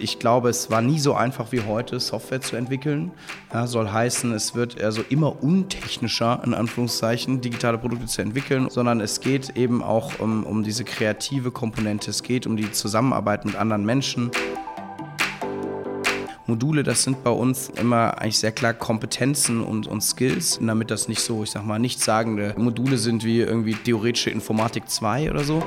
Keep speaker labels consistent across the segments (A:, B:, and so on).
A: Ich glaube, es war nie so einfach wie heute, Software zu entwickeln. Ja, soll heißen, es wird also immer untechnischer, in Anführungszeichen, digitale Produkte zu entwickeln, sondern es geht eben auch um, um diese kreative Komponente. Es geht um die Zusammenarbeit mit anderen Menschen. Module, das sind bei uns immer eigentlich sehr klar Kompetenzen und, und Skills, damit das nicht so, ich sag mal, nichtssagende Module sind wie irgendwie theoretische Informatik 2 oder so.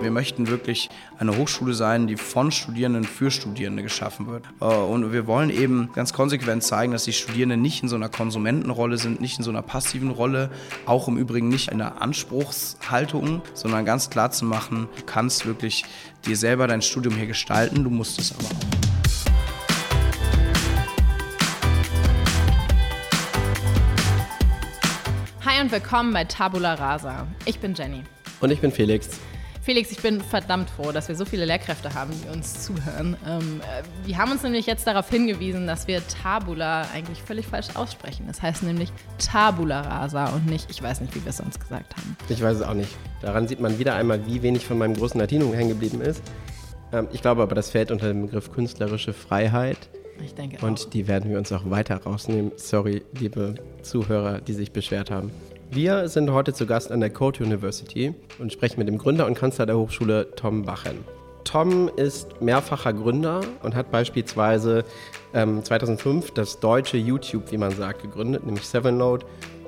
A: Wir möchten wirklich eine Hochschule sein, die von Studierenden für Studierende geschaffen wird. Äh, und wir wollen eben ganz konsequent zeigen, dass die Studierenden nicht in so einer Konsumentenrolle sind, nicht in so einer passiven Rolle, auch im Übrigen nicht in einer Anspruchshaltung, sondern ganz klar zu machen, du kannst wirklich dir selber dein Studium hier gestalten, du musst es aber auch.
B: Hi und willkommen bei Tabula Rasa. Ich bin Jenny.
C: Und ich bin Felix.
B: Felix, ich bin verdammt froh, dass wir so viele Lehrkräfte haben, die uns zuhören. Ähm, äh, die haben uns nämlich jetzt darauf hingewiesen, dass wir Tabula eigentlich völlig falsch aussprechen. Das heißt nämlich Tabula Rasa und nicht, ich weiß nicht, wie wir es uns gesagt haben.
C: Ich weiß es auch nicht. Daran sieht man wieder einmal, wie wenig von meinem großen Latino hängen geblieben ist. Ähm, ich glaube aber, das fällt unter den Begriff künstlerische Freiheit.
B: Ich denke
C: Und
B: auch.
C: die werden wir uns auch weiter rausnehmen. Sorry, liebe Zuhörer, die sich beschwert haben. Wir sind heute zu Gast an der Code University und sprechen mit dem Gründer und Kanzler der Hochschule, Tom Bachen. Tom ist mehrfacher Gründer und hat beispielsweise ähm, 2005 das deutsche YouTube, wie man sagt, gegründet, nämlich Sevenload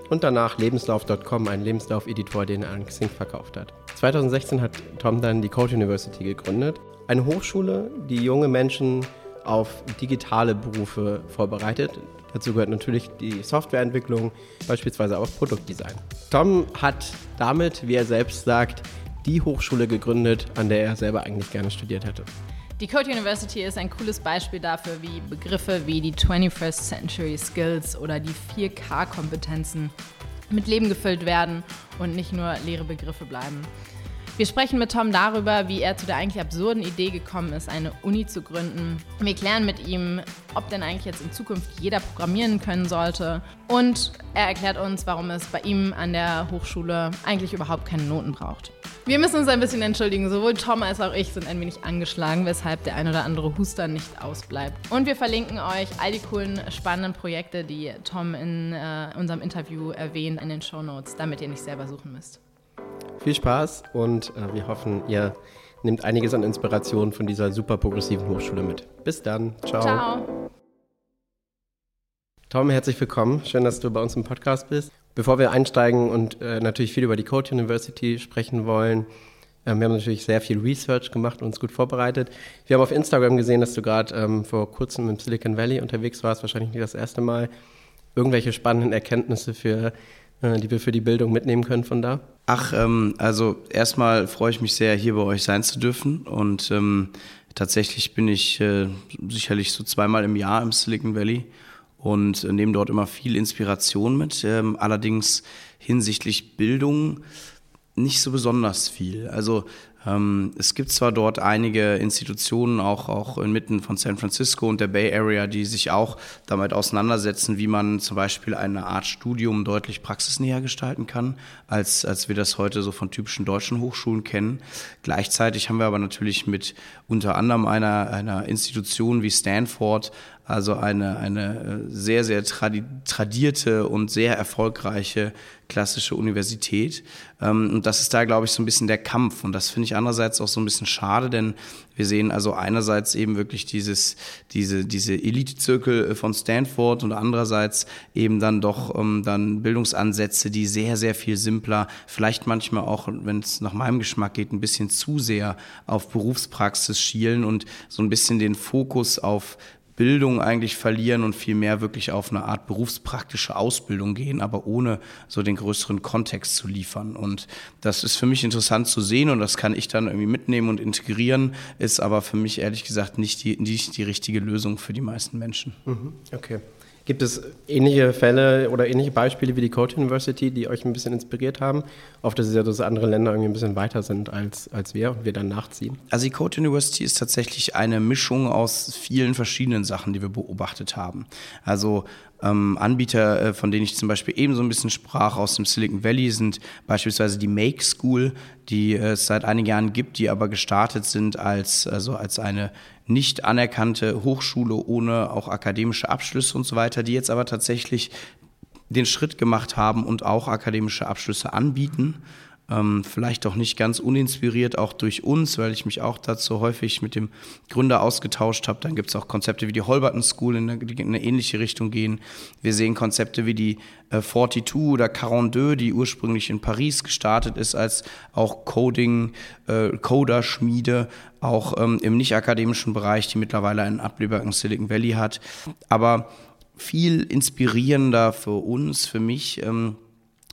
C: und danach Lebenslauf.com, einen Lebenslauf-Editor, den er an Xing verkauft hat. 2016 hat Tom dann die Code University gegründet, eine Hochschule, die junge Menschen auf digitale Berufe vorbereitet. Dazu gehört natürlich die Softwareentwicklung, beispielsweise auch Produktdesign. Tom hat damit, wie er selbst sagt, die Hochschule gegründet, an der er selber eigentlich gerne studiert hätte.
B: Die Code University ist ein cooles Beispiel dafür, wie Begriffe wie die 21st Century Skills oder die 4K-Kompetenzen mit Leben gefüllt werden und nicht nur leere Begriffe bleiben. Wir sprechen mit Tom darüber, wie er zu der eigentlich absurden Idee gekommen ist, eine Uni zu gründen. Wir klären mit ihm, ob denn eigentlich jetzt in Zukunft jeder programmieren können sollte. Und er erklärt uns, warum es bei ihm an der Hochschule eigentlich überhaupt keine Noten braucht. Wir müssen uns ein bisschen entschuldigen. Sowohl Tom als auch ich sind ein wenig angeschlagen, weshalb der ein oder andere Huster nicht ausbleibt. Und wir verlinken euch all die coolen, spannenden Projekte, die Tom in äh, unserem Interview erwähnt, in den Show Notes, damit ihr nicht selber suchen müsst.
C: Viel Spaß und äh, wir hoffen, ihr nehmt einiges an Inspiration von dieser super progressiven Hochschule mit. Bis dann. Ciao.
B: Ciao.
C: Tom, herzlich willkommen. Schön, dass du bei uns im Podcast bist. Bevor wir einsteigen und äh, natürlich viel über die Code University sprechen wollen, äh, wir haben natürlich sehr viel Research gemacht und uns gut vorbereitet. Wir haben auf Instagram gesehen, dass du gerade ähm, vor kurzem im Silicon Valley unterwegs warst, wahrscheinlich nicht das erste Mal. Irgendwelche spannenden Erkenntnisse, für, die wir für die Bildung mitnehmen können von da?
A: Ach, ähm, also erstmal freue ich mich sehr, hier bei euch sein zu dürfen. Und ähm, tatsächlich bin ich äh, sicherlich so zweimal im Jahr im Silicon Valley und äh, nehme dort immer viel Inspiration mit. Ähm, allerdings hinsichtlich Bildung nicht so besonders viel. Also es gibt zwar dort einige Institutionen, auch, auch inmitten von San Francisco und der Bay Area, die sich auch damit auseinandersetzen, wie man zum Beispiel eine Art Studium deutlich praxisnäher gestalten kann, als, als wir das heute so von typischen deutschen Hochschulen kennen. Gleichzeitig haben wir aber natürlich mit unter anderem einer, einer Institution wie Stanford also eine, eine sehr, sehr tradi tradierte und sehr erfolgreiche klassische Universität. Ähm, und das ist da, glaube ich, so ein bisschen der Kampf. Und das finde ich andererseits auch so ein bisschen schade, denn wir sehen also einerseits eben wirklich dieses, diese, diese Elitezirkel von Stanford und andererseits eben dann doch ähm, dann Bildungsansätze, die sehr, sehr viel simpler, vielleicht manchmal auch, wenn es nach meinem Geschmack geht, ein bisschen zu sehr auf Berufspraxis schielen und so ein bisschen den Fokus auf Bildung eigentlich verlieren und viel mehr wirklich auf eine Art berufspraktische Ausbildung gehen, aber ohne so den größeren Kontext zu liefern. Und das ist für mich interessant zu sehen und das kann ich dann irgendwie mitnehmen und integrieren, ist aber für mich ehrlich gesagt nicht die, nicht die richtige Lösung für die meisten Menschen.
C: Mhm, okay. Gibt es ähnliche Fälle oder ähnliche Beispiele wie die Code University, die euch ein bisschen inspiriert haben? Oft ist es ja, dass andere Länder irgendwie ein bisschen weiter sind als, als wir und wir dann nachziehen.
A: Also die Code University ist tatsächlich eine Mischung aus vielen verschiedenen Sachen, die wir beobachtet haben. Also Ähm, Anbieter, äh, von denen ich zum Beispiel eben so ein bisschen sprach aus dem Silicon Valley, sind beispielsweise die Make School, die äh, es seit einigen Jahren gibt, die aber gestartet sind als, also als eine nicht anerkannte Hochschule ohne auch akademische Abschlüsse und so weiter, die jetzt aber tatsächlich den Schritt gemacht haben und auch akademische Abschlüsse anbieten ähm, vielleicht auch nicht ganz uninspiriert, auch durch uns, weil ich mich auch dazu häufig mit dem Gründer ausgetauscht habe. Dann gibt es auch Konzepte wie die Holberton School, in eine, in eine, ähnliche Richtung gehen. Wir sehen Konzepte wie die äh, 42 oder 42, die ursprünglich in Paris gestartet ist, als auch Coding, äh, Coder-Schmiede, auch ähm, im nicht-akademischen Bereich, die mittlerweile einen Ableger in Silicon Valley hat. Aber viel inspirierender für uns, für mich, ähm,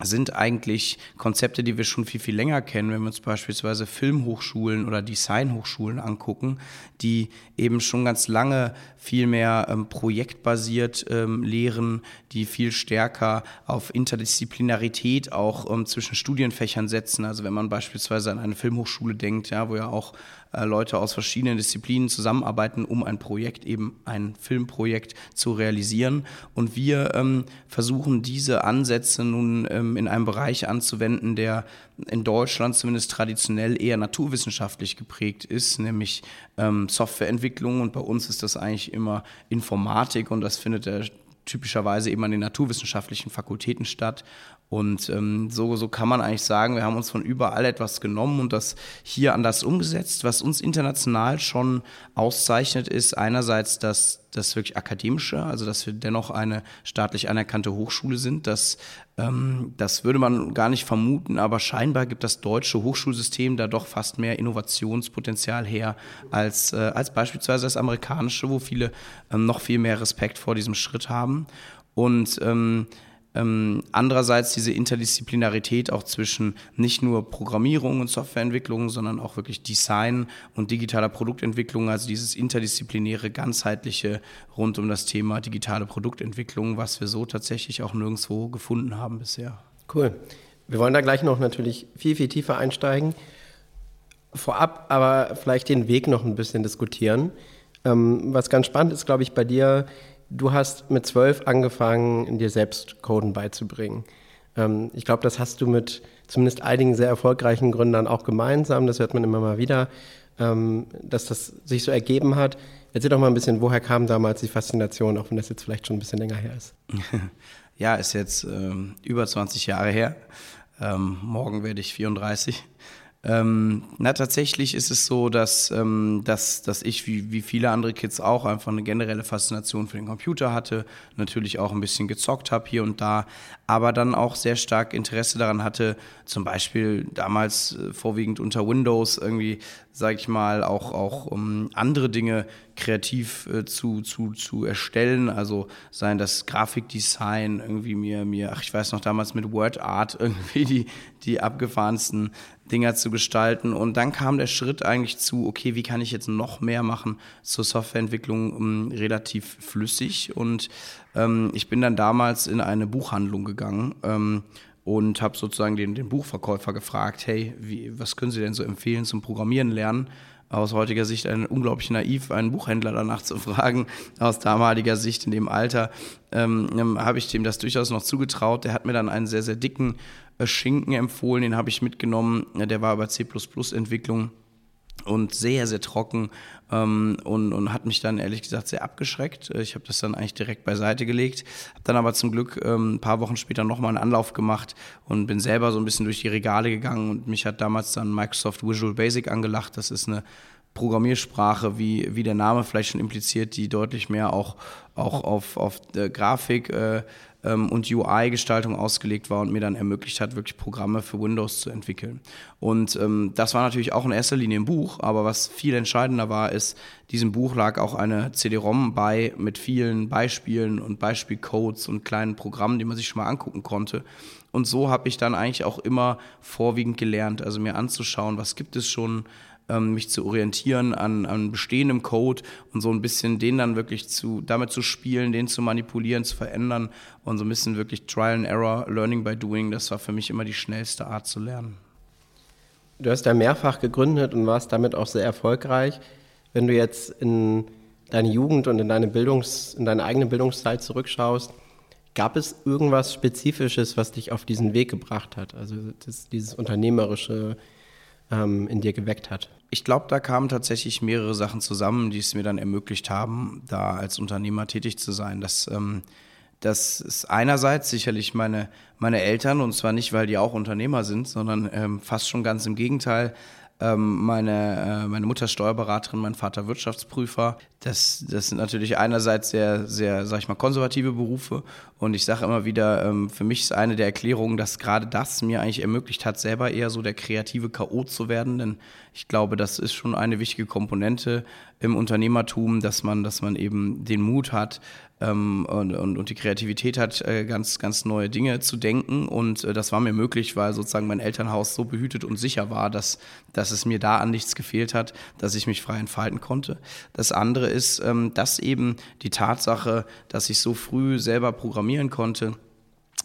A: sind eigentlich Konzepte, die wir schon viel, viel länger kennen, wenn wir uns beispielsweise Filmhochschulen oder Designhochschulen angucken, die eben schon ganz lange viel mehr ähm, projektbasiert ähm, lehren, die viel stärker auf Interdisziplinarität auch ähm, zwischen Studienfächern setzen. Also wenn man beispielsweise an eine Filmhochschule denkt, ja, wo ja auch äh, Leute aus verschiedenen Disziplinen zusammenarbeiten, um ein Projekt, eben ein Filmprojekt zu realisieren. Und wir ähm, versuchen diese Ansätze nun ähm, in einem Bereich anzuwenden, der in Deutschland zumindest traditionell eher naturwissenschaftlich geprägt ist, nämlich ähm, Softwareentwicklung. Und bei uns ist das eigentlich immer Informatik und das findet der typischerweise eben an den naturwissenschaftlichen Fakultäten statt. Und ähm, so, so kann man eigentlich sagen, wir haben uns von überall etwas genommen und das hier anders umgesetzt. Was uns international schon auszeichnet, ist einerseits das, das wirklich akademische, also dass wir dennoch eine staatlich anerkannte Hochschule sind. Das, ähm, das würde man gar nicht vermuten, aber scheinbar gibt das deutsche Hochschulsystem da doch fast mehr Innovationspotenzial her als, äh, als beispielsweise das amerikanische, wo viele ähm, noch viel mehr Respekt vor diesem Schritt haben. Und ähm, ähm, andererseits diese Interdisziplinarität auch zwischen nicht nur Programmierung und Softwareentwicklung, sondern auch wirklich Design und digitaler Produktentwicklung, also dieses interdisziplinäre, ganzheitliche rund um das Thema digitale Produktentwicklung, was wir so tatsächlich auch nirgendwo gefunden haben bisher.
C: Cool. Wir wollen da gleich noch natürlich viel, viel tiefer einsteigen. Vorab aber vielleicht den Weg noch ein bisschen diskutieren. Ähm, was ganz spannend ist, glaube ich, bei dir, du hast mit zwölf angefangen, dir selbst Coden beizubringen. Ähm, ich glaube, das hast du mit zumindest einigen sehr erfolgreichen Gründern auch gemeinsam. Das hört man immer mal wieder, ähm, dass das sich so ergeben hat. Erzähl doch mal ein bisschen, woher kam damals die Faszination, auch wenn das jetzt vielleicht schon ein bisschen länger her ist.
A: Ja, ist jetzt ähm, über 20 Jahre her. Ähm, morgen werde ich 34. Ähm, na, tatsächlich ist es so, dass, ähm, dass, dass ich, wie, wie viele andere Kids auch, einfach eine generelle Faszination für den Computer hatte, natürlich auch ein bisschen gezockt habe hier und da, aber dann auch sehr stark Interesse daran hatte, zum Beispiel damals äh, vorwiegend unter Windows irgendwie, sage ich mal, auch, auch um andere Dinge kreativ äh, zu, zu, zu erstellen. Also seien das Grafikdesign, irgendwie mir, mir, ach, ich weiß noch damals mit Word Art irgendwie die, die abgefahrensten Dinger zu gestalten. Und dann kam der Schritt eigentlich zu, okay, wie kann ich jetzt noch mehr machen zur Softwareentwicklung um, relativ flüssig. Und ähm, ich bin dann damals in eine Buchhandlung gegangen ähm, und habe sozusagen den, den Buchverkäufer gefragt, hey, wie, was können Sie denn so empfehlen zum Programmieren lernen? Aus heutiger Sicht ein unglaublich naiv, einen Buchhändler danach zu fragen. Aus damaliger Sicht in dem Alter ähm, ähm habe ich dem das durchaus noch zugetraut. Der hat mir dann einen sehr, sehr dicken äh, Schinken empfohlen, den habe ich mitgenommen. Der war über C++-Entwicklung und sehr, sehr trocken ähm, und, und hat mich dann ehrlich gesagt sehr abgeschreckt. Ich habe das dann eigentlich direkt beiseite gelegt, habe dann aber zum Glück ähm, ein paar Wochen später nochmal einen Anlauf gemacht und bin selber so ein bisschen durch die Regale gegangen und mich hat damals dann Microsoft Visual Basic angelacht. Das ist eine Programmiersprache, wie, wie der Name vielleicht schon impliziert, die deutlich mehr auch, auch auf, auf Grafik äh, ähm, und UI-Gestaltung ausgelegt war und mir dann ermöglicht hat, wirklich Programme für Windows zu entwickeln. Und ähm, das war natürlich auch in erster Linie ein Buch, aber was viel entscheidender war, ist, diesem Buch lag auch eine CD-ROM bei mit vielen Beispielen und Beispielcodes und kleinen Programmen, die man sich schon mal angucken konnte. Und so habe ich dann eigentlich auch immer vorwiegend gelernt, also mir anzuschauen, was gibt es schon, ähm, mich zu orientieren an, an bestehendem Code und so ein bisschen den dann wirklich zu, damit zu spielen, den zu manipulieren, zu verändern und so ein bisschen wirklich Trial and Error, Learning by Doing, das war für mich immer die schnellste Art zu lernen.
C: Du hast ja mehrfach gegründet und warst damit auch sehr erfolgreich. Wenn du jetzt in deine Jugend und in deine, Bildungs-, in deine eigene Bildungszeit zurückschaust, Gab es irgendwas Spezifisches, was dich auf diesen Weg gebracht hat? Also das, dieses Unternehmerische ähm, in dir geweckt hat?
A: Ich glaube, da kamen tatsächlich mehrere Sachen zusammen, die es mir dann ermöglicht haben, da als Unternehmer tätig zu sein. Das, ähm, das ist einerseits sicherlich meine, meine Eltern, und zwar nicht, weil die auch Unternehmer sind, sondern ähm, fast schon ganz im Gegenteil. Ähm, meine, äh, meine Mutter Steuerberaterin, mein Vater Wirtschaftsprüfer. Das, das sind natürlich einerseits sehr, sehr, sag ich mal, konservative Berufe. Und ich sage immer wieder, ähm, für mich ist eine der Erklärungen, dass gerade das mir eigentlich ermöglicht hat, selber eher so der kreative K.O. zu werden. Denn ich glaube, das ist schon eine wichtige Komponente im Unternehmertum, dass man, dass man eben den Mut hat, ähm, und, und, und die Kreativität hat, äh, ganz, ganz neue Dinge zu denken. Und äh, das war mir möglich, weil sozusagen mein Elternhaus so behütet und sicher war, dass, dass es mir da an nichts gefehlt hat, dass ich mich frei entfalten konnte. Das andere ist, ähm, dass eben die Tatsache, dass ich so früh selber programmieren konnte,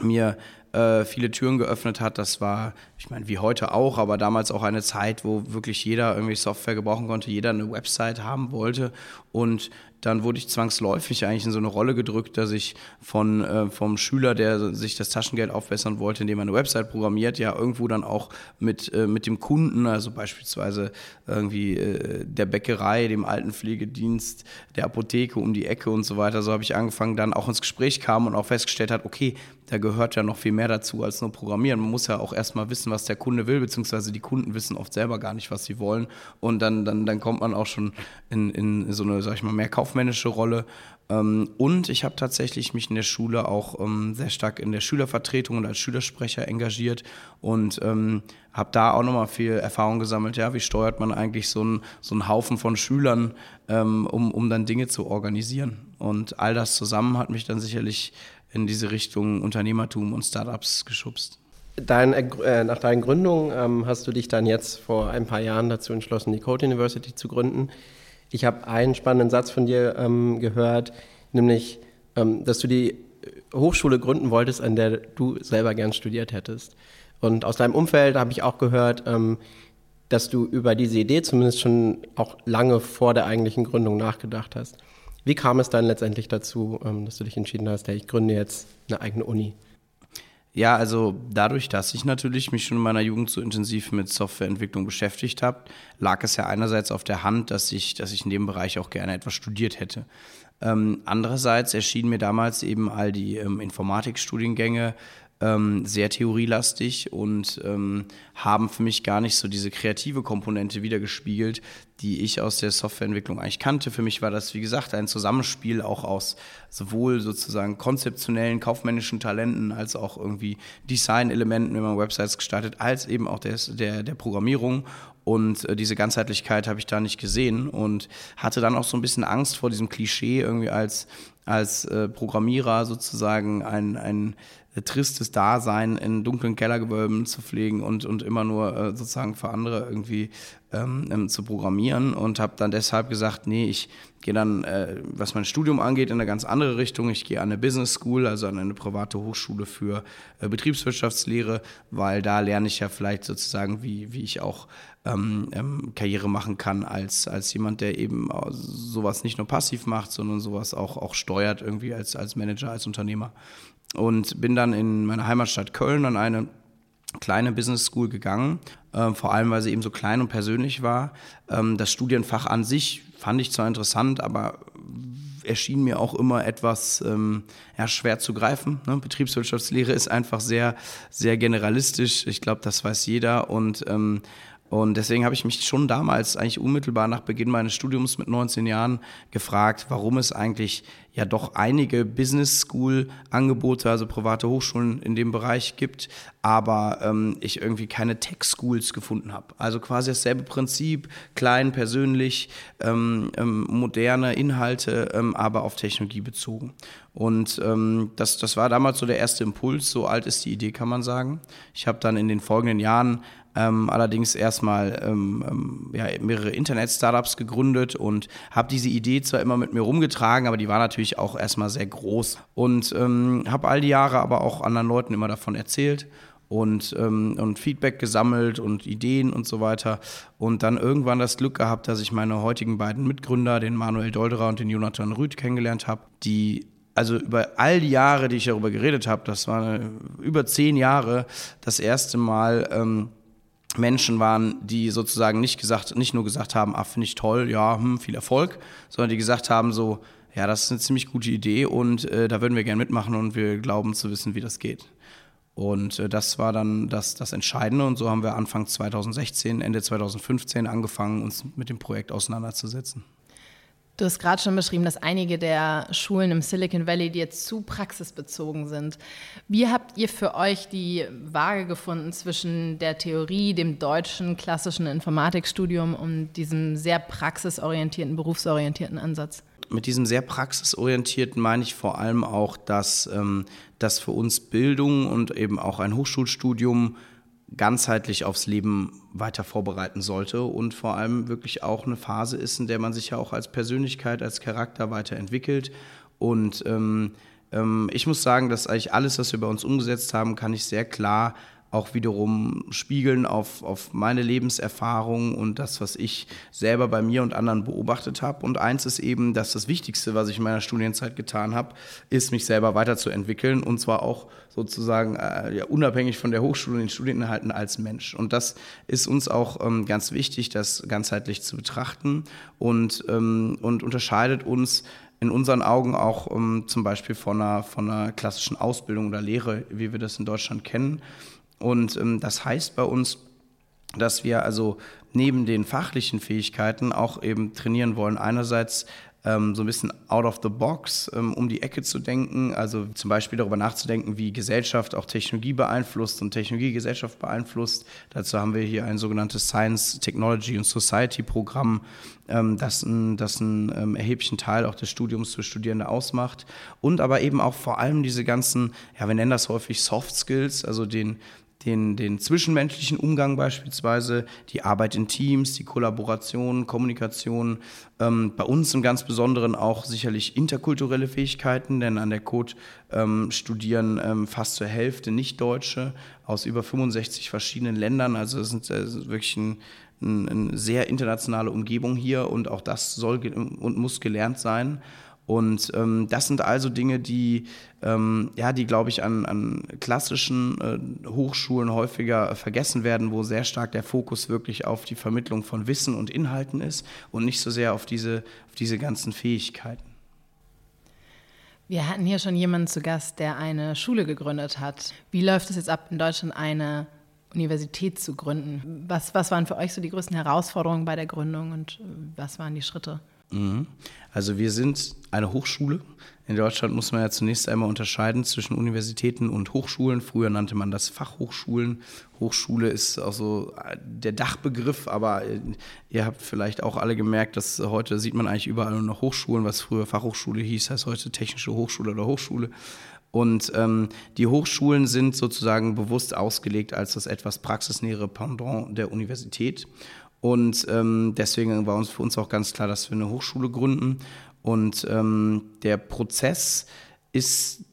A: mir äh, viele Türen geöffnet hat. Das war, ich meine, wie heute auch, aber damals auch eine Zeit, wo wirklich jeder irgendwie Software gebrauchen konnte, jeder eine Website haben wollte und dann wurde ich zwangsläufig eigentlich in so eine Rolle gedrückt, dass ich von, äh, vom Schüler, der sich das Taschengeld aufbessern wollte, indem er eine Website programmiert, ja irgendwo dann auch mit, äh, mit dem Kunden, also beispielsweise irgendwie äh, der Bäckerei, dem Altenpflegedienst, der Apotheke um die Ecke und so weiter, so habe ich angefangen, dann auch ins Gespräch kam und auch festgestellt hat, okay, da gehört ja noch viel mehr dazu als nur Programmieren. Man muss ja auch erstmal wissen, was der Kunde will, beziehungsweise die Kunden wissen oft selber gar nicht, was sie wollen. Und dann, dann, dann kommt man auch schon in, in so eine, sag ich mal, mehr kaufmännische Rolle. Ähm, und ich habe tatsächlich mich in der Schule auch ähm, sehr stark in der Schülervertretung und als Schülersprecher engagiert und ähm, habe da auch nochmal viel Erfahrung gesammelt. Ja, wie steuert man eigentlich so einen, so einen Haufen von Schülern, um, um dann Dinge zu organisieren? Und all das zusammen hat mich dann sicherlich in diese Richtung Unternehmertum und Startups geschubst.
C: Dein, äh, nach deinen Gründungen ähm, hast du dich dann jetzt vor ein paar Jahren dazu entschlossen, die Code University zu gründen. Ich habe einen spannenden Satz von dir ähm, gehört, nämlich, ähm, dass du die Hochschule gründen wolltest, an der du selber gern studiert hättest. Und aus deinem Umfeld habe ich auch gehört, ähm, dass du über diese Idee zumindest schon auch lange vor der eigentlichen Gründung nachgedacht hast. Wie kam es dann letztendlich dazu, ähm, dass du dich entschieden hast, hey, ich gründe jetzt eine eigene Uni?
A: Ja, also dadurch, dass ich natürlich mich schon in meiner Jugend so intensiv mit Softwareentwicklung beschäftigt habe, lag es ja einerseits auf der Hand, dass ich, dass ich in dem Bereich auch gerne etwas studiert hätte. Ähm, andererseits erschienen mir damals eben all die ähm, Informatikstudiengänge ähm, sehr theorielastig und ähm, haben für mich gar nicht so diese kreative Komponente wiedergespiegelt, die ich aus der Softwareentwicklung eigentlich kannte. Für mich war das, wie gesagt, ein Zusammenspiel auch aus sowohl sozusagen konzeptionellen, kaufmännischen Talenten als auch irgendwie Design-Elementen, wenn man Websites gestaltet, als eben auch des, der, der Programmierung. Und äh, diese Ganzheitlichkeit habe ich da nicht gesehen und hatte dann auch so ein bisschen Angst vor diesem Klischee irgendwie als, als äh, Programmierer sozusagen ein, ein tristes Dasein in dunklen Kellergewölben zu pflegen und, und immer nur äh, sozusagen für andere irgendwie ähm, ähm, zu programmieren und habe dann deshalb gesagt, nee, ich gehe dann, äh, was mein Studium angeht, in eine ganz andere Richtung. Ich gehe an eine Business School, also an eine private Hochschule für äh, Betriebswirtschaftslehre, weil da lerne ich ja vielleicht sozusagen, wie, wie ich auch ähm, ähm, Karriere machen kann als, als jemand, der eben sowas nicht nur passiv macht, sondern sowas auch, auch steuert irgendwie als, als Manager, als Unternehmer und bin dann in meine Heimatstadt Köln an eine kleine Business School gegangen, äh, vor allem weil sie eben so klein und persönlich war. Ähm, das Studienfach an sich fand ich zwar interessant, aber erschien mir auch immer etwas ähm, ja, schwer zu greifen. Ne? Betriebswirtschaftslehre ist einfach sehr, sehr generalistisch. Ich glaube, das weiß jeder und ähm, und deswegen habe ich mich schon damals, eigentlich unmittelbar nach Beginn meines Studiums mit 19 Jahren, gefragt, warum es eigentlich ja doch einige Business School Angebote, also private Hochschulen in dem Bereich gibt, aber ähm, ich irgendwie keine Tech Schools gefunden habe. Also quasi dasselbe Prinzip, klein, persönlich, ähm, ähm, moderne Inhalte, ähm, aber auf Technologie bezogen. Und ähm, das, das war damals so der erste Impuls, so alt ist die Idee, kann man sagen. Ich habe dann in den folgenden Jahren ähm, allerdings erstmal ähm, ähm, ja, mehrere Internet-Startups gegründet und habe diese Idee zwar immer mit mir rumgetragen, aber die war natürlich auch erstmal sehr groß und ähm, habe all die Jahre aber auch anderen Leuten immer davon erzählt und, ähm, und Feedback gesammelt und Ideen und so weiter. Und dann irgendwann das Glück gehabt, dass ich meine heutigen beiden Mitgründer, den Manuel Dolderer und den Jonathan Rüth, kennengelernt habe, die also über all die Jahre, die ich darüber geredet habe, das waren über zehn Jahre, das erste Mal ähm, Menschen waren, die sozusagen nicht gesagt, nicht nur gesagt haben, ah, finde ich toll, ja, hm, viel Erfolg, sondern die gesagt haben so, ja, das ist eine ziemlich gute Idee und äh, da würden wir gerne mitmachen und wir glauben zu wissen, wie das geht. Und äh, das war dann das, das Entscheidende und so haben wir Anfang 2016, Ende 2015 angefangen, uns mit dem Projekt auseinanderzusetzen.
B: Du hast gerade schon beschrieben, dass einige der Schulen im Silicon Valley, die jetzt zu praxisbezogen sind. Wie habt ihr für euch die Waage gefunden zwischen der Theorie, dem deutschen klassischen Informatikstudium und diesem sehr praxisorientierten, berufsorientierten Ansatz?
A: Mit diesem sehr praxisorientierten meine ich vor allem auch, dass, ähm, dass für uns Bildung und eben auch ein Hochschulstudium ganzheitlich aufs Leben weiter vorbereiten sollte und vor allem wirklich auch eine Phase ist, in der man sich ja auch als Persönlichkeit, als Charakter weiterentwickelt. Und ähm, ähm, ich muss sagen, dass eigentlich alles, was wir bei uns umgesetzt haben, kann ich sehr klar auch wiederum spiegeln auf, auf meine Lebenserfahrung und das, was ich selber bei mir und anderen beobachtet habe. Und eins ist eben, dass das Wichtigste, was ich in meiner Studienzeit getan habe, ist, mich selber weiterzuentwickeln und zwar auch sozusagen äh, ja, unabhängig von der Hochschule und den Studieninhalten als Mensch. Und das ist uns auch ähm, ganz wichtig, das ganzheitlich zu betrachten und, ähm, und unterscheidet uns in unseren Augen auch ähm, zum Beispiel von einer, von einer klassischen Ausbildung oder Lehre, wie wir das in Deutschland kennen. Und ähm, das heißt bei uns, dass wir also neben den fachlichen Fähigkeiten auch eben trainieren wollen. Einerseits ähm, so ein bisschen out of the box, ähm, um die Ecke zu denken, also zum Beispiel darüber nachzudenken, wie Gesellschaft auch Technologie beeinflusst und Technologie Gesellschaft beeinflusst. Dazu haben wir hier ein sogenanntes Science, Technology und Society Programm, ähm, das, ein, das einen ähm, erheblichen Teil auch des Studiums für Studierende ausmacht. Und aber eben auch vor allem diese ganzen, ja, wir nennen das häufig Soft Skills, also den den, den zwischenmenschlichen Umgang beispielsweise, die Arbeit in Teams, die Kollaboration, Kommunikation. Ähm, bei uns im ganz Besonderen auch sicherlich interkulturelle Fähigkeiten, denn an der Code ähm, studieren ähm, fast zur Hälfte Nicht-Deutsche aus über 65 verschiedenen Ländern. Also es ist, äh, ist wirklich ein, ein, eine sehr internationale Umgebung hier und auch das soll und muss gelernt sein. Und ähm, das sind also Dinge, die, ähm, ja, die glaube ich, an, an klassischen äh, Hochschulen häufiger vergessen werden, wo sehr stark der Fokus wirklich auf die Vermittlung von Wissen und Inhalten ist und nicht so sehr auf diese, auf diese ganzen Fähigkeiten.
B: Wir hatten hier schon jemanden zu Gast, der eine Schule gegründet hat. Wie läuft es jetzt ab, in Deutschland eine Universität zu gründen? Was, was waren für euch so die größten Herausforderungen bei der Gründung und äh, was waren die Schritte?
A: Mhm. Also wir sind eine Hochschule. In Deutschland muss man ja zunächst einmal unterscheiden zwischen Universitäten und Hochschulen. Früher nannte man das Fachhochschulen. Hochschule ist auch so äh, der Dachbegriff, aber äh, ihr habt vielleicht auch alle gemerkt, dass heute sieht man eigentlich überall nur noch Hochschulen, was früher Fachhochschule hieß, heißt heute Technische Hochschule oder Hochschule. Und ähm, die Hochschulen sind sozusagen bewusst ausgelegt als das etwas praxisnähere Pendant der Universität. Und ähm, deswegen war uns für uns auch ganz klar, dass wir eine Hochschule gründen. Und ähm, der Prozess ist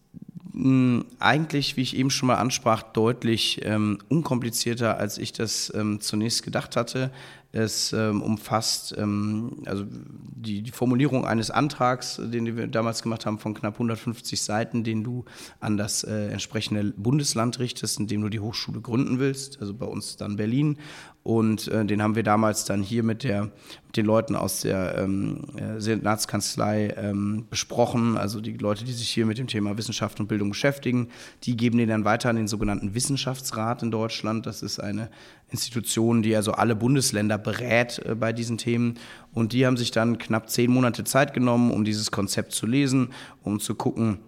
A: hm, eigentlich, wie ich eben schon mal ansprach, deutlich ähm, unkomplizierter, als ich das ähm, zunächst gedacht hatte. Es ähm, umfasst ähm, also die, die, Formulierung eines Antrags, den wir damals gemacht haben, von knapp 150 Seiten, den du an das äh, entsprechende Bundesland richtest, in dem du die Hochschule gründen willst, also bei uns dann Berlin. Und äh, den haben wir damals dann hier mit, der, mit den Leuten aus der ähm, äh, Senatskanzlei ähm, besprochen. Also die Leute, die sich hier mit dem Thema Wissenschaft und Bildung beschäftigen, die geben den dann weiter an den sogenannten Wissenschaftsrat in Deutschland. Das ist eine Institution, die also alle Bundesländer berät äh, bei diesen Themen. Und die haben sich dann knapp zehn Monate Zeit genommen, um dieses Konzept zu lesen, um zu gucken,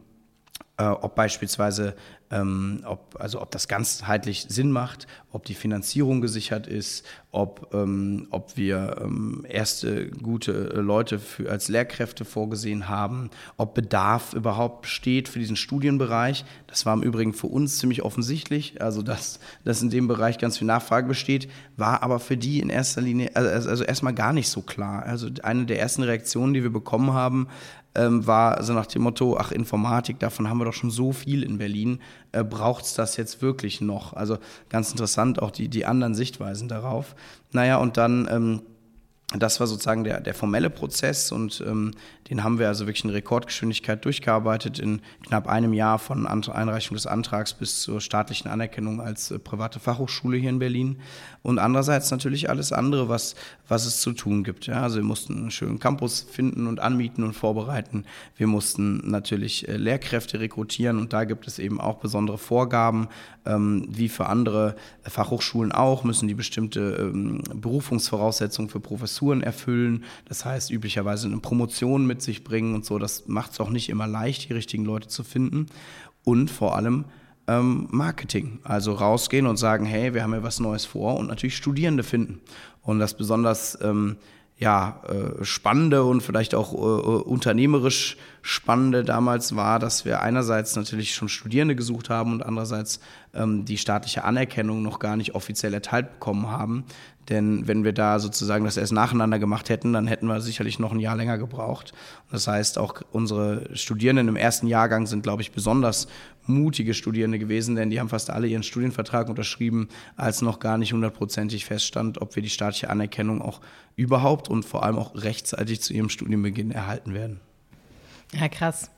A: äh, ob beispielsweise ähm, ob, also ob das ganzheitlich Sinn macht, ob die Finanzierung gesichert ist, ob, ähm, ob wir ähm, erste gute äh, Leute für, als Lehrkräfte vorgesehen haben, ob Bedarf überhaupt besteht für diesen Studienbereich. Das war im Übrigen für uns ziemlich offensichtlich, also dass, dass in dem Bereich ganz viel Nachfrage besteht, war aber für die in erster Linie, also, also erstmal gar nicht so klar. Also eine der ersten Reaktionen, die wir bekommen haben, ähm, war so nach dem Motto, ach Informatik, davon haben wir doch schon so viel in Berlin, äh, braucht es das jetzt wirklich noch? Also ganz interessant auch die, die anderen Sichtweisen darauf. Naja, und dann ähm, das war sozusagen der, der formelle Prozess und ähm, den haben wir also wirklich in Rekordgeschwindigkeit durchgearbeitet in knapp einem Jahr von Einreichung des Antrags bis zur staatlichen Anerkennung als äh, private Fachhochschule hier in Berlin. Und andererseits natürlich alles andere, was, was es zu tun gibt. Ja, also wir mussten einen schönen Campus finden und anmieten und vorbereiten. Wir mussten natürlich äh, Lehrkräfte rekrutieren und da gibt es eben auch besondere Vorgaben, ähm, wie für andere Fachhochschulen auch, müssen die bestimmte ähm, Berufungsvoraussetzungen für Professuren erfüllen. Das heißt üblicherweise eine Promotion mit sich bringen und so. Das macht es auch nicht immer leicht, die richtigen Leute zu finden. Und vor allem ähm, Marketing. Also rausgehen und sagen, hey, wir haben ja was Neues vor und natürlich Studierende finden. Und das besonders ähm, ja, äh, spannende und vielleicht auch äh, äh, unternehmerisch spannende damals war, dass wir einerseits natürlich schon Studierende gesucht haben und andererseits ähm, die staatliche Anerkennung noch gar nicht offiziell erteilt bekommen haben. Denn wenn wir da sozusagen das erst nacheinander gemacht hätten, dann hätten wir sicherlich noch ein Jahr länger gebraucht. Das heißt, auch unsere Studierenden im ersten Jahrgang sind, glaube ich, besonders mutige Studierende gewesen, denn die haben fast alle ihren Studienvertrag unterschrieben, als noch gar nicht hundertprozentig feststand, ob wir die staatliche Anerkennung auch überhaupt und vor allem auch rechtzeitig zu ihrem Studienbeginn erhalten werden.
B: Ja, krass.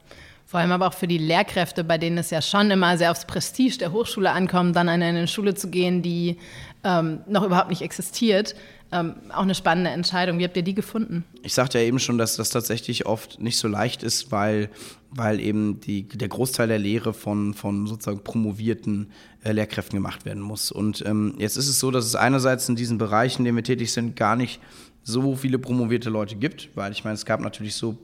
B: Vor allem aber auch für die Lehrkräfte, bei denen es ja schon immer sehr aufs Prestige der Hochschule ankommt, dann an eine Schule zu gehen, die ähm, noch überhaupt nicht existiert. Ähm, auch eine spannende Entscheidung. Wie habt ihr die gefunden?
A: Ich sagte ja eben schon, dass das tatsächlich oft nicht so leicht ist, weil, weil eben die, der Großteil der Lehre von, von sozusagen promovierten äh, Lehrkräften gemacht werden muss. Und ähm, jetzt ist es so, dass es einerseits in diesen Bereichen, in denen wir tätig sind, gar nicht so viele promovierte Leute gibt, weil ich meine, es gab natürlich so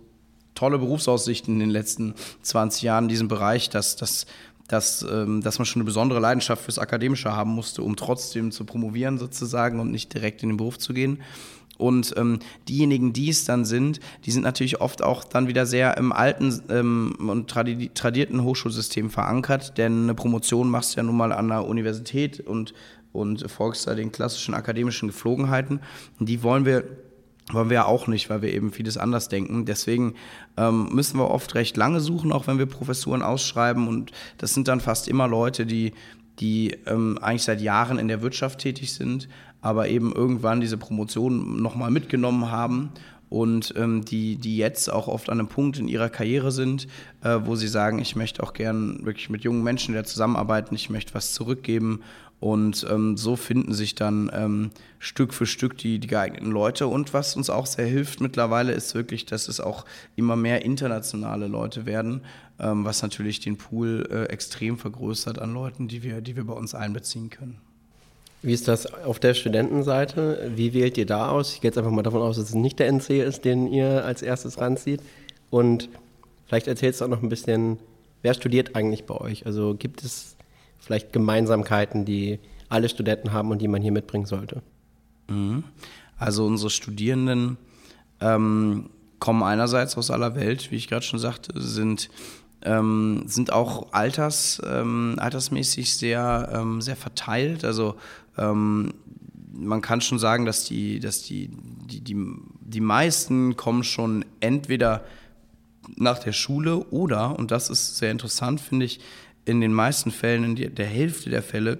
A: tolle Berufsaussichten in den letzten 20 Jahren in diesem Bereich, dass, dass, dass, ähm, dass man schon eine besondere Leidenschaft fürs Akademische haben musste, um trotzdem zu promovieren sozusagen und nicht direkt in den Beruf zu gehen. Und ähm, diejenigen, die es dann sind, die sind natürlich oft auch dann wieder sehr im alten ähm, und tradi tradierten Hochschulsystem verankert, denn eine Promotion machst du ja nun mal an der Universität und, und folgst da den klassischen akademischen Geflogenheiten. Und die wollen wir wollen wir ja auch nicht, weil wir eben vieles anders denken. Deswegen ähm, müssen wir oft recht lange suchen, auch wenn wir Professuren ausschreiben. Und das sind dann fast immer Leute, die, die ähm, eigentlich seit Jahren in der Wirtschaft tätig sind, aber eben irgendwann diese Promotion nochmal mitgenommen haben und ähm, die, die jetzt auch oft an einem Punkt in ihrer Karriere sind, äh, wo sie sagen, ich möchte auch gern wirklich mit jungen Menschen wieder zusammenarbeiten, ich möchte was zurückgeben und ähm, so finden sich dann ähm, Stück für Stück die, die geeigneten Leute. Und was uns auch sehr hilft mittlerweile, ist wirklich, dass es auch immer mehr internationale Leute werden, ähm, was natürlich den Pool äh, extrem vergrößert an Leuten, die wir, die wir bei uns einbeziehen können.
C: Wie ist das auf der Studentenseite? Wie wählt ihr da aus? Ich gehe jetzt einfach mal davon aus, dass es nicht der NC ist, den ihr als erstes ranzieht. Und vielleicht erzählst du auch noch ein bisschen, wer studiert eigentlich bei euch? Also gibt es vielleicht Gemeinsamkeiten, die alle Studenten haben und die man hier mitbringen sollte?
A: Mhm. Also unsere Studierenden ähm, kommen einerseits aus aller Welt, wie ich gerade schon sagte, sind, ähm, sind auch alters, ähm, altersmäßig sehr, ähm, sehr verteilt. Also ähm, man kann schon sagen, dass die, dass die, die, die, die meisten kommen schon entweder nach der Schule oder, und das ist sehr interessant, finde ich, in den meisten Fällen, in der Hälfte der Fälle,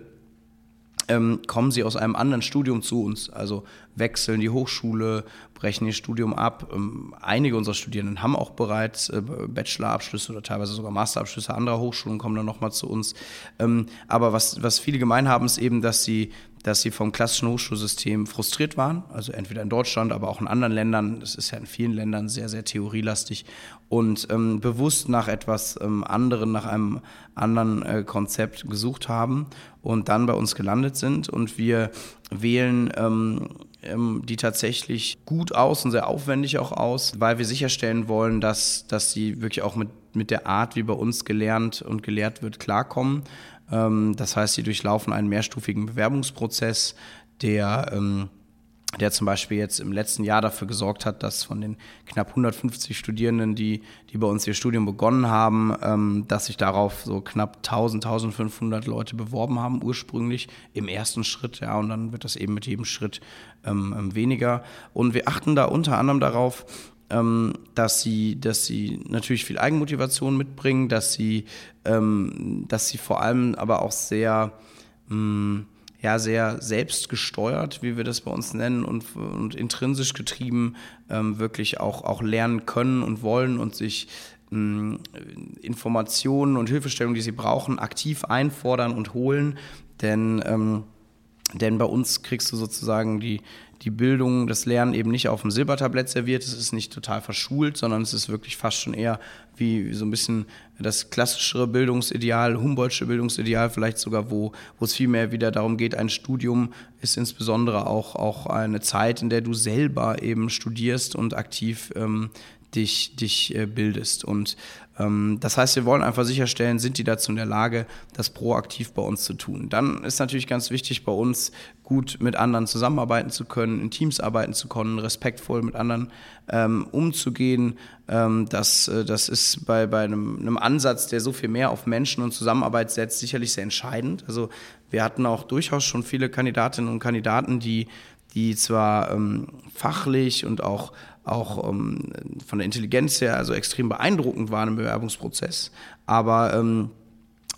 A: ähm, kommen sie aus einem anderen Studium zu uns. Also wechseln die Hochschule, brechen ihr Studium ab. Ähm, einige unserer Studierenden haben auch bereits äh, Bachelorabschlüsse oder teilweise sogar Masterabschlüsse anderer Hochschulen, kommen dann nochmal zu uns. Ähm, aber was, was viele gemein haben, ist eben, dass sie dass sie vom klassischen Hochschulsystem frustriert waren, also entweder in Deutschland, aber auch in anderen Ländern. Das ist ja in vielen Ländern sehr, sehr theorielastig. Und ähm, bewusst nach etwas ähm, anderem, nach einem anderen äh, Konzept gesucht haben und dann bei uns gelandet sind. Und wir wählen ähm, ähm die tatsächlich gut aus und sehr aufwendig auch aus, weil wir sicherstellen wollen, dass, dass sie wirklich auch mit, mit der Art, wie bei uns gelernt und gelehrt wird, klarkommen das heißt, sie durchlaufen einen mehrstufigen Bewerbungsprozess, der, ähm, der zum Beispiel jetzt im letzten Jahr dafür gesorgt hat, dass von den knapp 150 Studierenden, die, die bei uns ihr Studium begonnen haben, ähm, dass sich darauf so knapp 1000, 1500 Leute beworben haben ursprünglich im ersten Schritt. Ja, und dann wird das eben mit jedem Schritt weniger. Und wir achten da unter anderem darauf, ähm, dass sie, dass sie natürlich viel Eigenmotivation mitbringen, dass sie, ähm, dass sie vor allem aber auch sehr, mm, ja sehr selbstgesteuert, wie wir das bei uns nennen, und, und intrinsisch getrieben ähm, wirklich auch, auch lernen können und wollen und sich ähm, Informationen und Hilfestellungen, die sie brauchen, aktiv einfordern und holen. Denn, ähm, denn bei uns kriegst du sozusagen die, die Bildung, das Lernen eben nicht auf dem Silbertablett serviert. Es ist nicht total verschult, sondern es ist wirklich fast schon eher wie so ein bisschen das klassischere Bildungsideal, Humboldtsche Bildungsideal, vielleicht sogar, wo, wo es vielmehr wieder darum geht, ein Studium ist insbesondere auch, auch eine Zeit, in der du selber eben studierst und aktiv ähm, dich, dich äh, bildest. Und das heißt, wir wollen einfach sicherstellen, sind die dazu in der Lage, das proaktiv bei uns zu tun. Dann ist natürlich ganz wichtig bei uns, gut mit anderen zusammenarbeiten zu können, in Teams arbeiten zu können, respektvoll mit anderen ähm, umzugehen. Ähm, das, äh, das ist bei, bei einem, einem Ansatz, der so viel mehr auf Menschen und Zusammenarbeit setzt, sicherlich sehr entscheidend. Also wir hatten auch durchaus schon viele Kandidatinnen und Kandidaten, die die zwar ähm, fachlich und auch auch ähm, von der Intelligenz her also extrem beeindruckend waren im Bewerbungsprozess, aber ähm,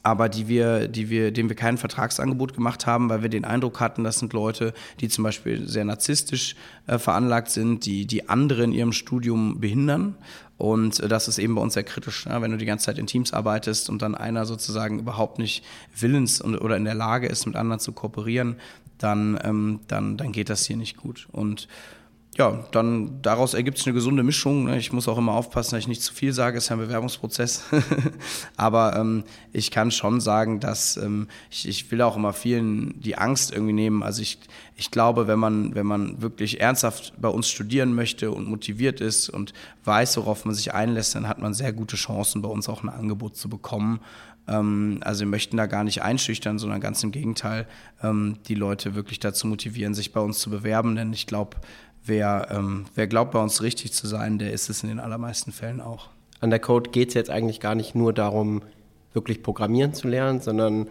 A: aber die wir, die wir, dem wir kein Vertragsangebot gemacht haben, weil wir den Eindruck hatten, das sind Leute, die zum Beispiel sehr narzisstisch äh, veranlagt sind, die die andere in ihrem Studium behindern. Und äh, das ist eben bei uns sehr kritisch, ne? wenn du die ganze Zeit in Teams arbeitest und dann einer sozusagen überhaupt nicht willens und, oder in der Lage ist, mit anderen zu kooperieren, dann, ähm, dann, dann geht das hier nicht gut. Und ja, dann daraus ergibt sich eine gesunde Mischung. Ne? Ich muss auch immer aufpassen, dass ich nicht zu viel sage, ist ja ein Bewerbungsprozess. Aber ähm, ich kann schon sagen, dass ähm, ich, ich will auch immer vielen die Angst irgendwie nehmen. Also ich, ich glaube, wenn man, wenn man wirklich ernsthaft bei uns studieren möchte und motiviert ist und weiß, worauf man sich einlässt, dann hat man sehr gute Chancen, bei uns auch ein Angebot zu bekommen. Ähm, also wir möchten da gar nicht einschüchtern, sondern ganz im Gegenteil, ähm, die Leute wirklich dazu motivieren, sich bei uns zu bewerben. Denn ich glaube, wer, ähm, wer glaubt, bei uns richtig zu sein, der ist es in den allermeisten Fällen auch.
C: An der Code geht es jetzt eigentlich gar nicht nur darum, wirklich programmieren zu lernen, sondern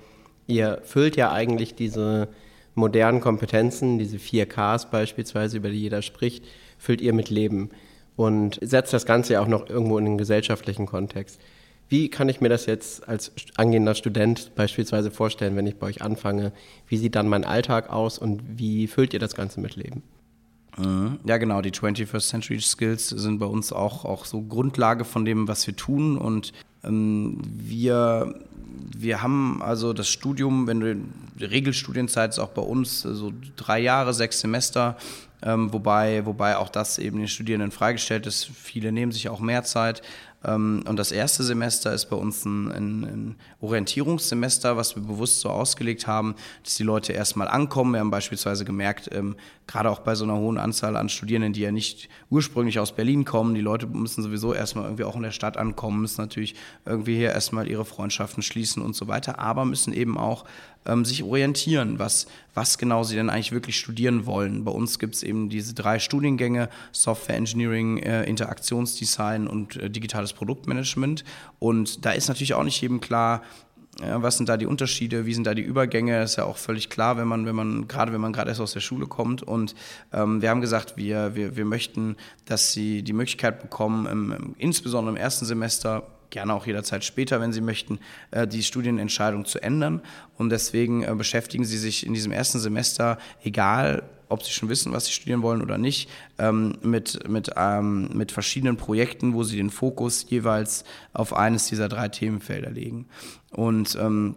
C: ihr füllt ja eigentlich diese modernen Kompetenzen, diese 4Ks beispielsweise, über die jeder spricht, füllt ihr mit Leben und setzt das Ganze ja auch noch irgendwo in den gesellschaftlichen Kontext. Wie kann ich mir das jetzt als angehender Student beispielsweise vorstellen, wenn ich bei euch anfange? Wie sieht dann mein Alltag aus und wie füllt ihr das Ganze mit Leben?
A: Mhm. Ja, genau. Die 21st Century Skills sind bei uns auch, auch so Grundlage von dem, was wir tun. Und ähm, wir, wir haben also das Studium, wenn du die Regelstudienzeit ist auch bei uns so drei Jahre, sechs Semester. Ähm, wobei, wobei auch das eben den Studierenden freigestellt ist. Viele nehmen sich auch mehr Zeit. Ähm, und das erste Semester ist bei uns ein, ein, ein, Orientierungssemester, was wir bewusst so ausgelegt haben, dass die Leute erstmal ankommen. Wir haben beispielsweise gemerkt, ähm, gerade auch bei so einer hohen Anzahl an Studierenden, die ja nicht ursprünglich aus Berlin kommen, die Leute müssen sowieso erstmal irgendwie auch in der Stadt ankommen, müssen natürlich irgendwie hier erstmal ihre Freundschaften schließen und so weiter, aber müssen eben auch ähm, sich orientieren, was, was genau sie denn eigentlich wirklich studieren wollen. Bei uns gibt es eben diese drei Studiengänge, Software Engineering, äh, Interaktionsdesign und äh, digitales Produktmanagement. Und da ist natürlich auch nicht jedem klar, ja, was sind da die Unterschiede? Wie sind da die Übergänge? Das ist ja auch völlig klar, wenn man, wenn man, gerade wenn man gerade erst aus der Schule kommt. Und ähm, wir haben gesagt, wir, wir, wir möchten, dass sie die Möglichkeit bekommen, im, insbesondere im ersten Semester gerne auch jederzeit später, wenn Sie möchten, äh, die Studienentscheidung zu ändern. Und deswegen äh, beschäftigen Sie sich in diesem ersten Semester, egal ob Sie schon wissen, was Sie studieren wollen oder nicht, ähm, mit, mit, ähm, mit verschiedenen Projekten, wo Sie den Fokus jeweils auf eines dieser drei Themenfelder legen. Und ähm,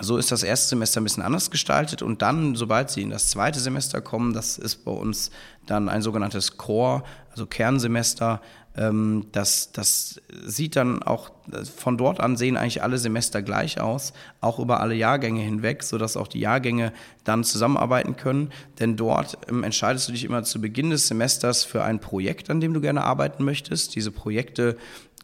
A: so ist das erste Semester ein bisschen anders gestaltet und dann, sobald Sie in das zweite Semester kommen, das ist bei uns dann ein sogenanntes Core, also Kernsemester, ähm, das, das sieht dann auch, von dort an sehen eigentlich alle Semester gleich aus, auch über alle Jahrgänge hinweg, sodass auch die Jahrgänge dann zusammenarbeiten können. Denn dort ähm, entscheidest du dich immer zu Beginn des Semesters für ein Projekt, an dem du gerne arbeiten möchtest. Diese Projekte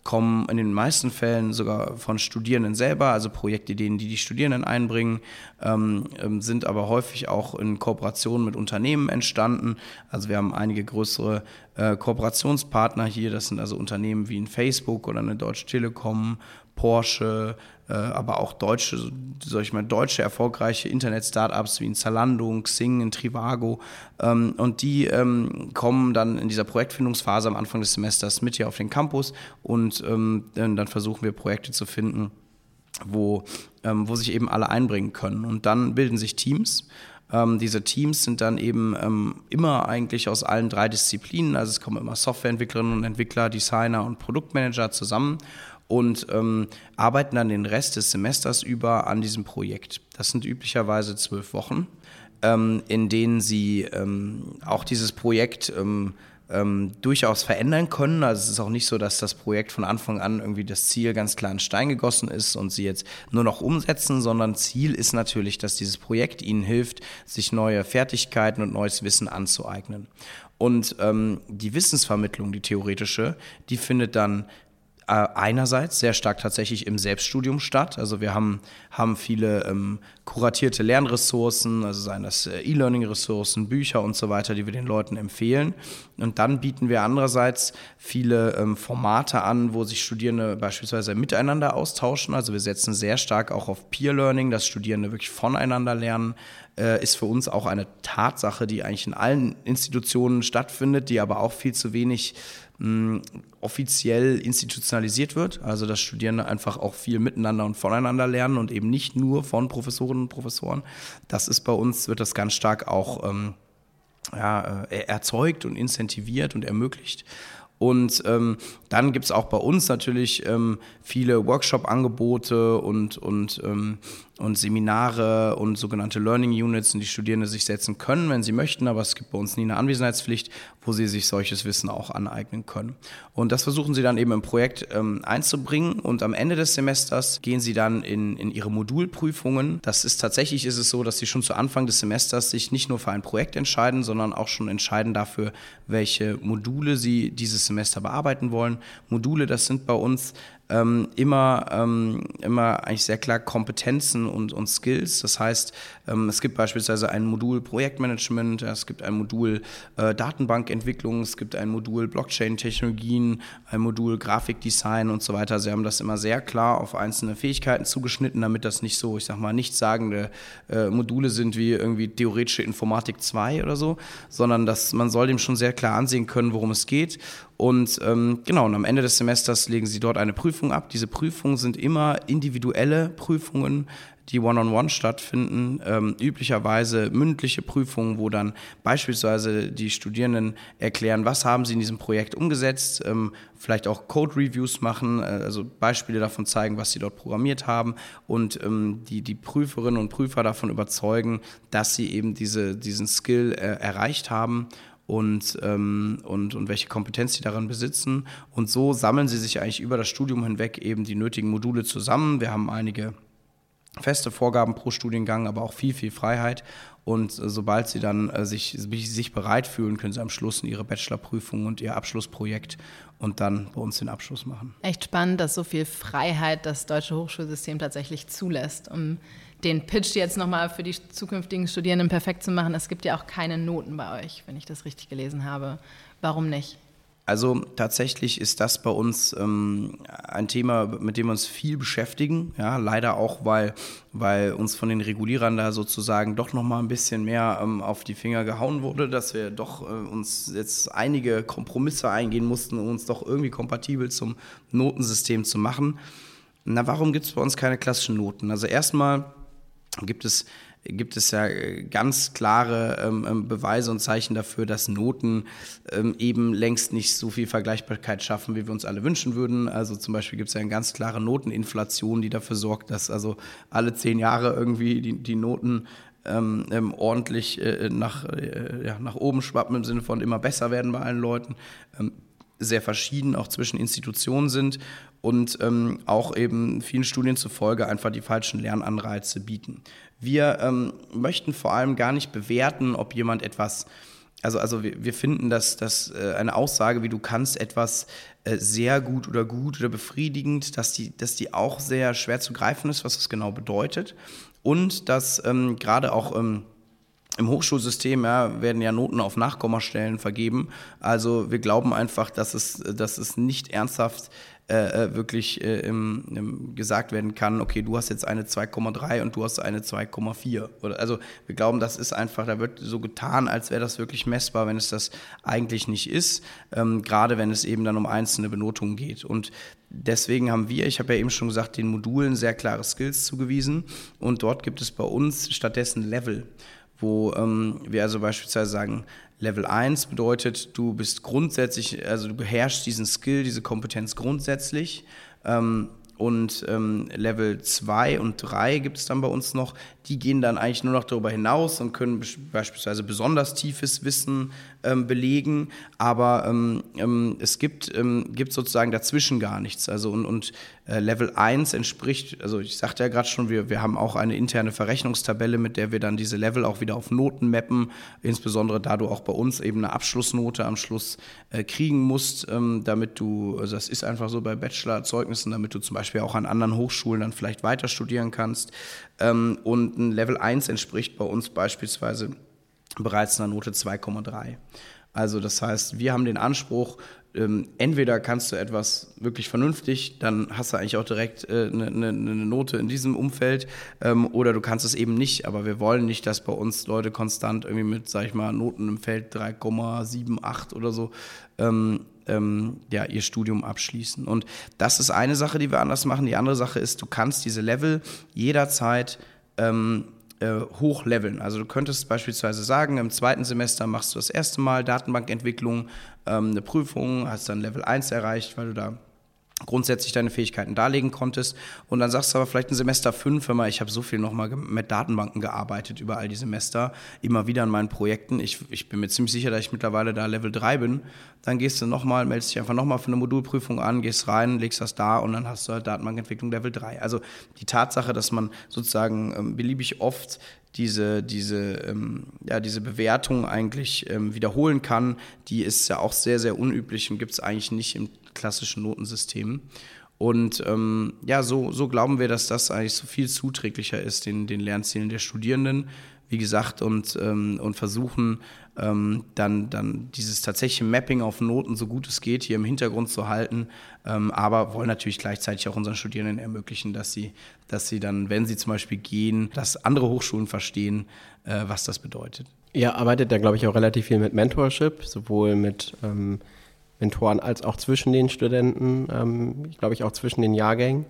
A: kommen in den meisten Fällen sogar von Studierenden selber, also Projektideen, die die Studierenden einbringen, ähm, ähm, sind aber häufig auch in Kooperation mit Unternehmen entstanden. Also wir haben einige größere äh, Kooperationspartner hier, das sind also Unternehmen wie ein Facebook oder eine Deutsche Telekom, Porsche, äh, aber auch deutsche, sag ich mal, deutsche erfolgreiche Internet-Startups wie ein Zalando, ein Xing, ein Trivago. Ähm, und die ähm, kommen dann in dieser Projektfindungsphase am Anfang des Semesters mit hier auf den Campus und ähm, dann versuchen wir Projekte zu finden wo, ähm, wo sich eben alle einbringen können. Und dann bilden sich Teams. Ähm, diese Teams sind dann eben ähm, immer eigentlich aus allen drei Disziplinen. Also es kommen immer Softwareentwicklerinnen und Entwickler, Designer und Produktmanager zusammen und ähm, arbeiten dann den Rest des Semesters über an diesem Projekt. Das sind üblicherweise zwölf Wochen, ähm, in denen sie ähm, auch dieses Projekt ähm, durchaus verändern können. Also es ist auch nicht so, dass das Projekt von Anfang an irgendwie das Ziel ganz klar in Stein gegossen ist und sie jetzt nur noch umsetzen, sondern Ziel ist natürlich, dass dieses Projekt ihnen hilft, sich neue Fertigkeiten und neues Wissen anzueignen. Und ähm, die Wissensvermittlung, die theoretische, die findet dann einerseits sehr stark tatsächlich im Selbststudium statt. Also wir haben, haben viele ähm, kuratierte Lernressourcen, also seien das äh, E-Learning-Ressourcen, Bücher und so weiter, die wir den Leuten empfehlen. Und dann bieten wir andererseits viele ähm, Formate an, wo sich Studierende beispielsweise miteinander austauschen. Also wir setzen sehr stark auch auf Peer-Learning, dass Studierende wirklich voneinander lernen. Äh, ist für uns auch eine Tatsache, die eigentlich in allen Institutionen stattfindet, die aber auch viel zu wenig offiziell institutionalisiert wird, also dass Studierende einfach auch viel miteinander und voneinander lernen und eben nicht nur von Professorinnen und Professoren. Das ist bei uns, wird das ganz stark auch ähm, ja, äh, erzeugt und incentiviert und ermöglicht. Und ähm, dann gibt es auch bei uns natürlich ähm, viele Workshop-Angebote und, und, ähm, und Seminare und sogenannte Learning Units, in die Studierende sich setzen können, wenn sie möchten, aber es gibt bei uns nie eine Anwesenheitspflicht, wo sie sich solches Wissen auch aneignen können. Und das versuchen sie dann eben im Projekt ähm, einzubringen und am Ende des Semesters gehen sie dann in, in ihre Modulprüfungen. Das ist tatsächlich ist es so, dass sie schon zu Anfang des Semesters sich nicht nur für ein Projekt entscheiden, sondern auch schon entscheiden dafür, welche Module sie dieses Semester bearbeiten wollen. Module, das sind bei uns ähm, immer, ähm, immer eigentlich sehr klar Kompetenzen und, und Skills. Das heißt, ähm, es gibt beispielsweise ein Modul Projektmanagement, es gibt ein Modul äh, Datenbankentwicklung, es gibt ein Modul Blockchain-Technologien, ein Modul Grafikdesign und so weiter. Sie haben das immer sehr klar auf einzelne Fähigkeiten zugeschnitten, damit das nicht so, ich sag mal, nichtssagende äh, Module sind wie irgendwie theoretische Informatik 2 oder so, sondern dass man soll dem schon sehr klar ansehen können, worum es geht. Und ähm, genau, und am Ende des Semesters legen sie dort eine Prüfung ab. Diese Prüfungen sind immer individuelle Prüfungen, die one-on-one -on -one stattfinden, ähm, üblicherweise mündliche Prüfungen, wo dann beispielsweise die Studierenden erklären, was haben sie in diesem Projekt umgesetzt, ähm, vielleicht auch Code-Reviews machen, äh, also Beispiele davon zeigen, was sie dort programmiert haben und ähm, die, die Prüferinnen und Prüfer davon überzeugen, dass sie eben diese, diesen Skill äh, erreicht haben und, ähm, und, und welche Kompetenz sie darin besitzen. Und so sammeln sie sich eigentlich über das Studium hinweg eben die nötigen Module zusammen. Wir haben einige feste Vorgaben pro Studiengang, aber auch viel, viel Freiheit. Und äh, sobald sie dann äh, sich, sich bereit fühlen, können sie am Schluss in ihre Bachelorprüfung und ihr Abschlussprojekt und dann bei uns den Abschluss machen.
B: Echt spannend, dass so viel Freiheit das deutsche Hochschulsystem tatsächlich zulässt, um den Pitch jetzt nochmal für die zukünftigen Studierenden perfekt zu machen. Es gibt ja auch keine Noten bei euch, wenn ich das richtig gelesen habe. Warum nicht?
A: Also tatsächlich ist das bei uns ähm, ein Thema, mit dem wir uns viel beschäftigen. Ja, leider auch, weil, weil uns von den Regulierern da sozusagen doch nochmal ein bisschen mehr ähm, auf die Finger gehauen wurde, dass wir doch äh, uns jetzt einige Kompromisse eingehen mussten, um uns doch irgendwie kompatibel zum Notensystem zu machen. Na, warum gibt es bei uns keine klassischen Noten? Also erstmal gibt es gibt es ja äh, ganz klare ähm, ähm, Beweise und Zeichen dafür, dass Noten ähm, eben längst nicht so viel Vergleichbarkeit schaffen, wie wir uns alle wünschen würden. Also zum Beispiel gibt es ja eine ganz klare Noteninflation, die dafür sorgt, dass also alle zehn Jahre irgendwie die, die Noten ähm, ähm, ordentlich äh, nach, äh, ja, nach oben schwappen im Sinne von immer besser werden bei allen Leuten. Ähm, sehr verschieden auch zwischen Institutionen sind und ähm, auch eben vielen Studien zufolge einfach die falschen Lernanreize bieten. Wir ähm, möchten vor allem gar nicht bewerten, ob jemand etwas, also, also wir, wir finden, dass, dass äh, eine Aussage, wie du kannst etwas äh, sehr gut oder gut oder befriedigend, dass die, dass die auch sehr schwer zu greifen ist, was das genau bedeutet. Und dass ähm, gerade auch ähm, im Hochschulsystem ja, werden ja Noten auf Nachkommastellen vergeben. Also wir glauben einfach, dass es, dass es nicht ernsthaft äh, äh wirklich äh, im, im gesagt werden kann, okay, du hast jetzt eine 2,3 und du hast eine 2,4. Also wir glauben, das ist einfach, da wird so getan, als wäre das wirklich messbar, wenn es das eigentlich nicht ist, ähm, gerade wenn es eben dann um einzelne Benotungen geht. Und deswegen haben wir, ich habe ja eben schon gesagt, den Modulen sehr klare Skills zugewiesen und dort gibt es bei uns stattdessen Level wo ähm, wir also beispielsweise sagen, Level 1 bedeutet, du bist grundsätzlich, also du beherrschst diesen Skill, diese Kompetenz grundsätzlich. Ähm, und ähm, Level 2 und 3 gibt es dann bei uns noch. Die gehen dann eigentlich nur noch darüber hinaus und können beispielsweise besonders tiefes Wissen ähm, belegen. Aber ähm, ähm es gibt, ähm, gibt sozusagen dazwischen gar nichts. Also und, und Level 1 entspricht, also ich sagte ja gerade schon, wir, wir haben auch eine interne Verrechnungstabelle, mit der wir dann diese Level auch wieder auf Noten mappen. Insbesondere da du auch bei uns eben eine Abschlussnote am Schluss äh, kriegen musst, ähm, damit du, also das ist einfach so bei Bachelorzeugnissen, damit du zum Beispiel Beispiel auch an anderen Hochschulen dann vielleicht weiter studieren kannst. Ähm, und ein Level 1 entspricht bei uns beispielsweise bereits einer Note 2,3. Also das heißt, wir haben den Anspruch, ähm, entweder kannst du etwas wirklich vernünftig, dann hast du eigentlich auch direkt eine, äh, eine, eine Note in diesem Umfeld, ähm, oder du kannst es eben nicht. Aber wir wollen nicht, dass bei uns Leute konstant irgendwie mit, sag ich mal, Noten im Feld 3,78 oder so ähm, ähm, ja, ihr Studium abschließen. Und das ist eine Sache, die wir anders machen. Die andere Sache ist, du kannst diese Level jederzeit ähm, äh, hochleveln. Also du könntest beispielsweise sagen, im zweiten Semester machst du das erste Mal Datenbankentwicklung, ähm, eine Prüfung, hast dann Level 1 erreicht, weil du da grundsätzlich deine Fähigkeiten darlegen konntest. Und dann sagst du aber vielleicht ein Semester fünf, wenn ich habe so viel nochmal mit Datenbanken gearbeitet über all die Semester, immer wieder an meinen Projekten. Ich, ich bin mir ziemlich sicher, dass ich mittlerweile da Level 3 bin. Dann gehst du nochmal, meldest dich einfach nochmal für eine Modulprüfung an, gehst rein, legst das da und dann hast du halt Datenbankentwicklung Level 3. Also die Tatsache, dass man sozusagen ähm, beliebig oft diese, diese, ähm, ja, diese Bewertung eigentlich ähm, wiederholen kann, die ist ja auch sehr, sehr unüblich und gibt es eigentlich nicht im klassischen Notensystem. Und ähm, ja, so, so glauben wir, dass das eigentlich so viel zuträglicher ist den, den Lernzielen der Studierenden, wie gesagt, und, ähm, und versuchen ähm, dann, dann dieses tatsächliche Mapping auf Noten so gut es geht hier im Hintergrund zu halten, ähm, aber wollen natürlich gleichzeitig auch unseren Studierenden ermöglichen, dass sie, dass sie dann, wenn sie zum Beispiel gehen, dass andere Hochschulen verstehen, äh, was das bedeutet.
C: Ihr arbeitet da, glaube ich, auch relativ viel mit Mentorship, sowohl mit ähm, Mentoren als auch zwischen den Studenten, ähm, glaube ich auch zwischen den Jahrgängen.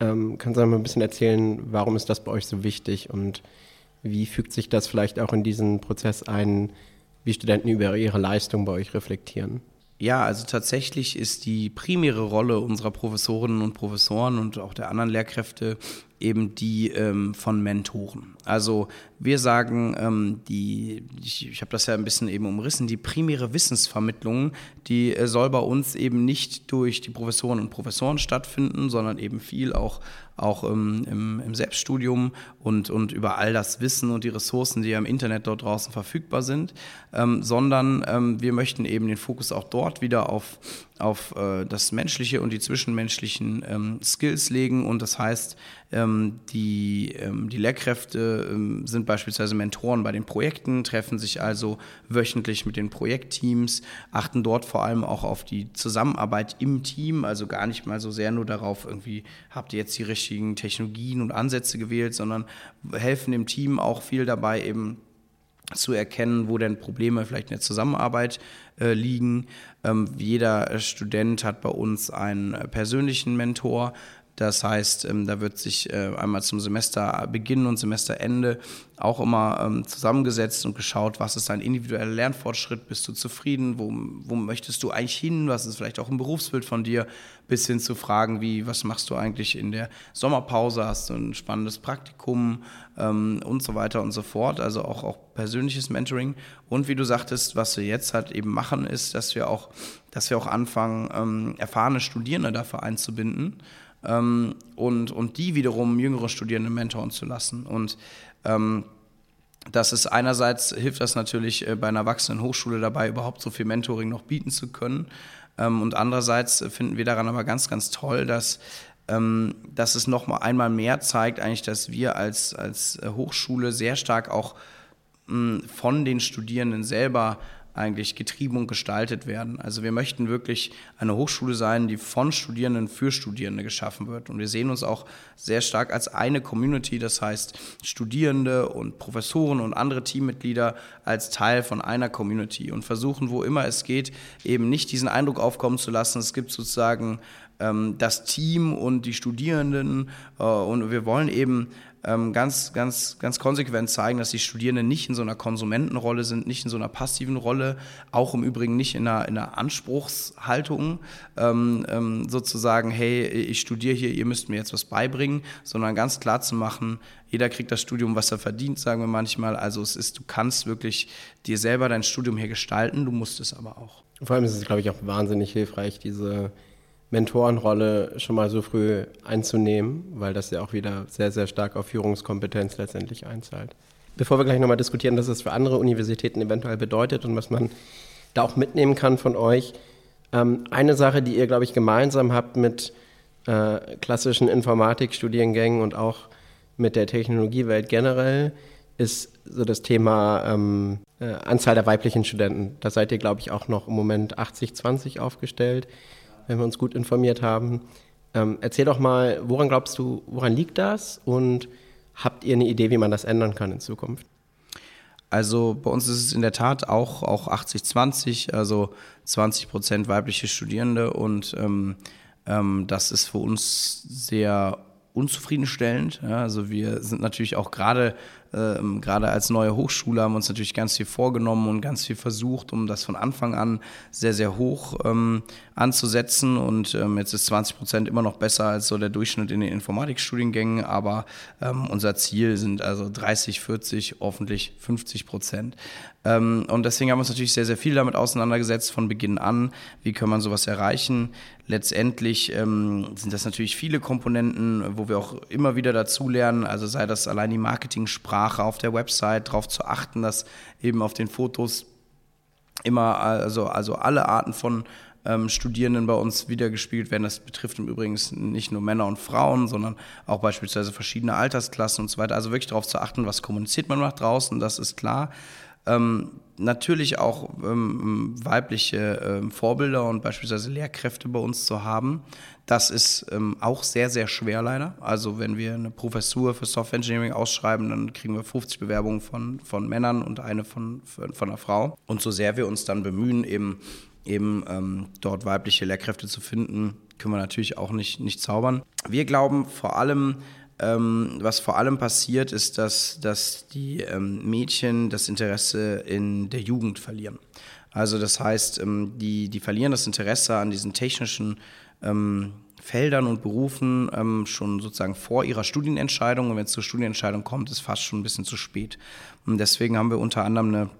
C: Ähm, kannst du mal ein bisschen erzählen, warum ist das bei euch so wichtig und wie fügt sich das vielleicht auch in diesen Prozess ein, wie Studenten über ihre Leistung bei euch reflektieren?
A: Ja, also tatsächlich ist die primäre Rolle unserer Professorinnen und Professoren und auch der anderen Lehrkräfte eben die ähm, von Mentoren. Also wir sagen, ähm, die, ich, ich habe das ja ein bisschen eben umrissen, die primäre Wissensvermittlung, die äh, soll bei uns eben nicht durch die Professoren und Professoren stattfinden, sondern eben viel auch, auch ähm, im, im, Selbststudium und, und über all das Wissen und die Ressourcen, die ja im Internet dort draußen verfügbar sind, ähm, sondern ähm, wir möchten eben den Fokus auch dort wieder auf, auf äh, das Menschliche und die zwischenmenschlichen ähm, Skills legen. Und das heißt, ähm, die, die Lehrkräfte ähm, beispielsweise Mentoren bei den Projekten, treffen sich also wöchentlich mit den Projektteams, achten dort vor allem auch auf die Zusammenarbeit im Team, also gar nicht mal so sehr nur darauf, irgendwie habt ihr jetzt die richtigen Technologien und Ansätze gewählt, sondern helfen dem Team auch viel dabei, eben zu erkennen, wo denn Probleme vielleicht in der Zusammenarbeit äh, liegen. Ähm, jeder Student hat bei uns einen persönlichen Mentor, das heißt, ähm, da wird sich äh, einmal zum Semesterbeginn und Semesterende auch immer ähm, zusammengesetzt und geschaut, was ist dein individueller Lernfortschritt, bist du zufrieden, wo, wo möchtest du eigentlich hin, was ist vielleicht auch ein Berufsbild von dir, bis hin zu Fragen wie, was machst du eigentlich in der Sommerpause, hast du ein spannendes Praktikum? Ähm, und so weiter und so fort, also auch, auch persönliches Mentoring. Und wie du sagtest, was wir jetzt halt eben machen, ist, dass wir auch, dass wir auch anfangen, erfahrene Studierende dafür einzubinden ähm, und, und die wiederum jüngere Studierende mentoren zu lassen. Und ähm, das ist einerseits hilft das natürlich äh, bei einer wachsenden Hochschule dabei, überhaupt so viel Mentoring noch bieten zu können. Ähm, und andererseits finden wir daran aber ganz, ganz toll, dass ähm, dass es noch mal einmal mehr zeigt, eigentlich, dass wir als, als Hochschule sehr stark auch mh, von den Studierenden selber eigentlich getrieben und gestaltet werden. Also wir möchten wirklich eine Hochschule sein, die von Studierenden für Studierende geschaffen wird. Und wir sehen uns auch sehr stark als eine Community, das heißt Studierende und Professoren und andere Teammitglieder als Teil von einer Community und versuchen, wo immer es geht, eben nicht diesen Eindruck aufkommen zu lassen, es gibt sozusagen ähm, das Team und die Studierenden äh, und wir wollen eben ganz, ganz, ganz konsequent zeigen, dass die Studierenden nicht in so einer Konsumentenrolle sind, nicht in so einer passiven Rolle, auch im Übrigen nicht in einer, in einer Anspruchshaltung, ähm, ähm, sozusagen, hey, ich studiere hier, ihr müsst mir jetzt was beibringen, sondern ganz klar zu machen, jeder kriegt das Studium, was er verdient, sagen wir manchmal. Also es ist, du kannst wirklich dir selber dein Studium hier gestalten, du musst es aber auch.
C: Vor allem ist es, glaube ich, auch wahnsinnig hilfreich, diese Mentorenrolle schon mal so früh einzunehmen, weil das ja auch wieder sehr, sehr stark auf Führungskompetenz letztendlich einzahlt. Bevor wir gleich nochmal diskutieren, was es für andere Universitäten eventuell bedeutet und was man da auch mitnehmen kann von euch, ähm, eine Sache, die ihr, glaube ich, gemeinsam habt mit äh, klassischen Informatikstudiengängen und auch mit der Technologiewelt generell, ist so das Thema ähm, äh, Anzahl der weiblichen Studenten. Da seid ihr, glaube ich, auch noch im Moment 80-20 aufgestellt wenn wir uns gut informiert haben. Ähm, erzähl doch mal, woran glaubst du, woran liegt das und habt ihr eine Idee, wie man das ändern kann in Zukunft?
A: Also bei uns ist es in der Tat auch, auch 80-20, also 20 Prozent weibliche Studierende und ähm, ähm, das ist für uns sehr unzufriedenstellend. Ja, also wir sind natürlich auch gerade ähm, gerade als neue Hochschule haben wir uns natürlich ganz viel vorgenommen und ganz viel versucht, um das von Anfang an sehr, sehr hoch ähm, anzusetzen. Und ähm, jetzt ist 20 Prozent immer noch besser als so der Durchschnitt in den Informatikstudiengängen. Aber ähm, unser Ziel sind also 30, 40, hoffentlich 50 Prozent. Ähm, und deswegen haben wir uns natürlich sehr, sehr viel damit auseinandergesetzt von Beginn an. Wie kann man sowas erreichen? Letztendlich ähm, sind das natürlich viele Komponenten, wo wir auch immer wieder dazulernen. Also sei das allein die Marketing-Sprache auf der Website, darauf zu achten, dass eben auf den Fotos immer, also, also alle Arten von ähm, Studierenden bei uns wiedergespielt werden. Das betrifft im Übrigen nicht nur Männer und Frauen, sondern auch beispielsweise verschiedene Altersklassen und so weiter. Also wirklich darauf zu achten, was kommuniziert man nach draußen, das ist klar. Ähm, natürlich auch ähm, weibliche ähm, Vorbilder und beispielsweise Lehrkräfte bei uns zu haben. Das ist ähm, auch sehr, sehr schwer leider. Also wenn wir eine Professur für Software Engineering ausschreiben, dann kriegen wir 50 Bewerbungen von, von Männern und eine von, von, von einer Frau. Und so sehr wir uns dann bemühen, eben, eben ähm, dort weibliche Lehrkräfte zu finden, können wir natürlich auch nicht, nicht zaubern. Wir glauben vor allem, ähm, was vor allem passiert, ist, dass, dass die ähm, Mädchen das Interesse in der Jugend verlieren. Also das heißt, ähm, die, die verlieren das Interesse an diesen technischen ähm, Feldern und Berufen ähm, schon sozusagen vor ihrer Studienentscheidung. Und wenn es zur Studienentscheidung kommt, ist fast schon ein bisschen zu spät. Und deswegen haben wir unter anderem eine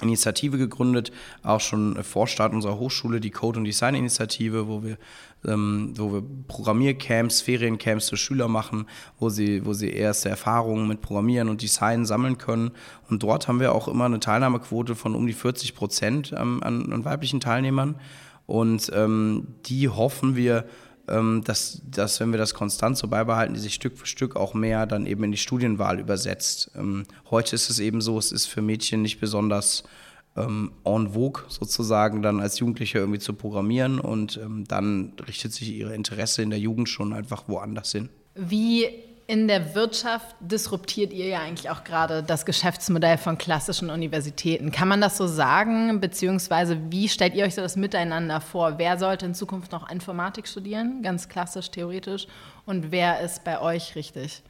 A: Initiative gegründet, auch schon vor Start unserer Hochschule, die Code- und Design-Initiative, wo wir, ähm, wo wir Programmiercamps, Feriencamps für Schüler machen, wo sie, wo sie erste Erfahrungen mit Programmieren und Design sammeln können. Und dort haben wir auch immer eine Teilnahmequote von um die 40 Prozent ähm, an, an, weiblichen Teilnehmern. Und ähm, die hoffen wir, ähm, dass, dass, wenn wir das konstant so beibehalten, die sich Stück für Stück auch mehr dann eben in die Studienwahl übersetzt. Ähm, heute ist es eben so, es ist für Mädchen nicht besonders ähm, en vogue sozusagen, dann als Jugendliche irgendwie zu programmieren und ähm, dann richtet sich ihre Interesse in der Jugend schon einfach woanders hin.
B: Wie in der Wirtschaft disruptiert ihr ja eigentlich auch gerade das Geschäftsmodell von klassischen Universitäten. Kann man das so sagen? Beziehungsweise wie stellt ihr euch so das Miteinander vor? Wer sollte in Zukunft noch Informatik studieren? Ganz klassisch, theoretisch. Und wer ist bei euch richtig?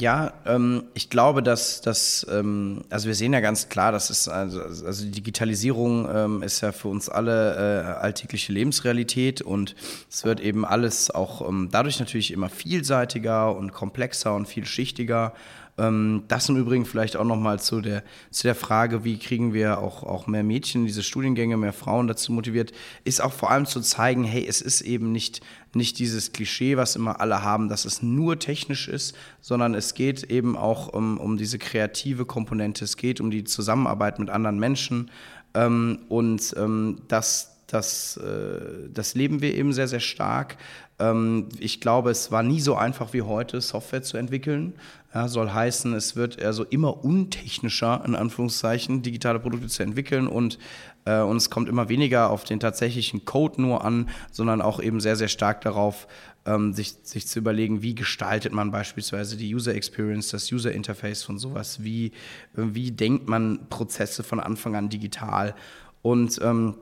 A: Ja, ähm, ich glaube, dass das, ähm, also wir sehen ja ganz klar, dass es, also, also die Digitalisierung ähm, ist ja für uns alle äh, alltägliche Lebensrealität und es wird eben alles auch ähm, dadurch natürlich immer vielseitiger und komplexer und vielschichtiger. Ähm, das im Übrigen vielleicht auch nochmal zu der, zu der Frage, wie kriegen wir auch, auch mehr Mädchen in diese Studiengänge, mehr Frauen dazu motiviert, ist auch vor allem zu zeigen, hey, es ist eben nicht, nicht dieses Klischee, was immer alle haben, dass es nur technisch ist, sondern es geht eben auch um, um diese kreative Komponente, es geht um die Zusammenarbeit mit anderen Menschen ähm, und ähm, das das, äh, das leben wir eben sehr, sehr stark. Ähm, ich glaube, es war nie so einfach wie heute, Software zu entwickeln. Ja, soll heißen, es wird also immer untechnischer, in Anführungszeichen, digitale Produkte zu entwickeln und, äh, und es kommt immer weniger auf den tatsächlichen Code nur an, sondern auch eben sehr, sehr stark darauf, ähm, sich, sich zu überlegen, wie gestaltet man beispielsweise die User Experience, das User Interface von sowas, wie, wie denkt man Prozesse von Anfang an digital und ähm,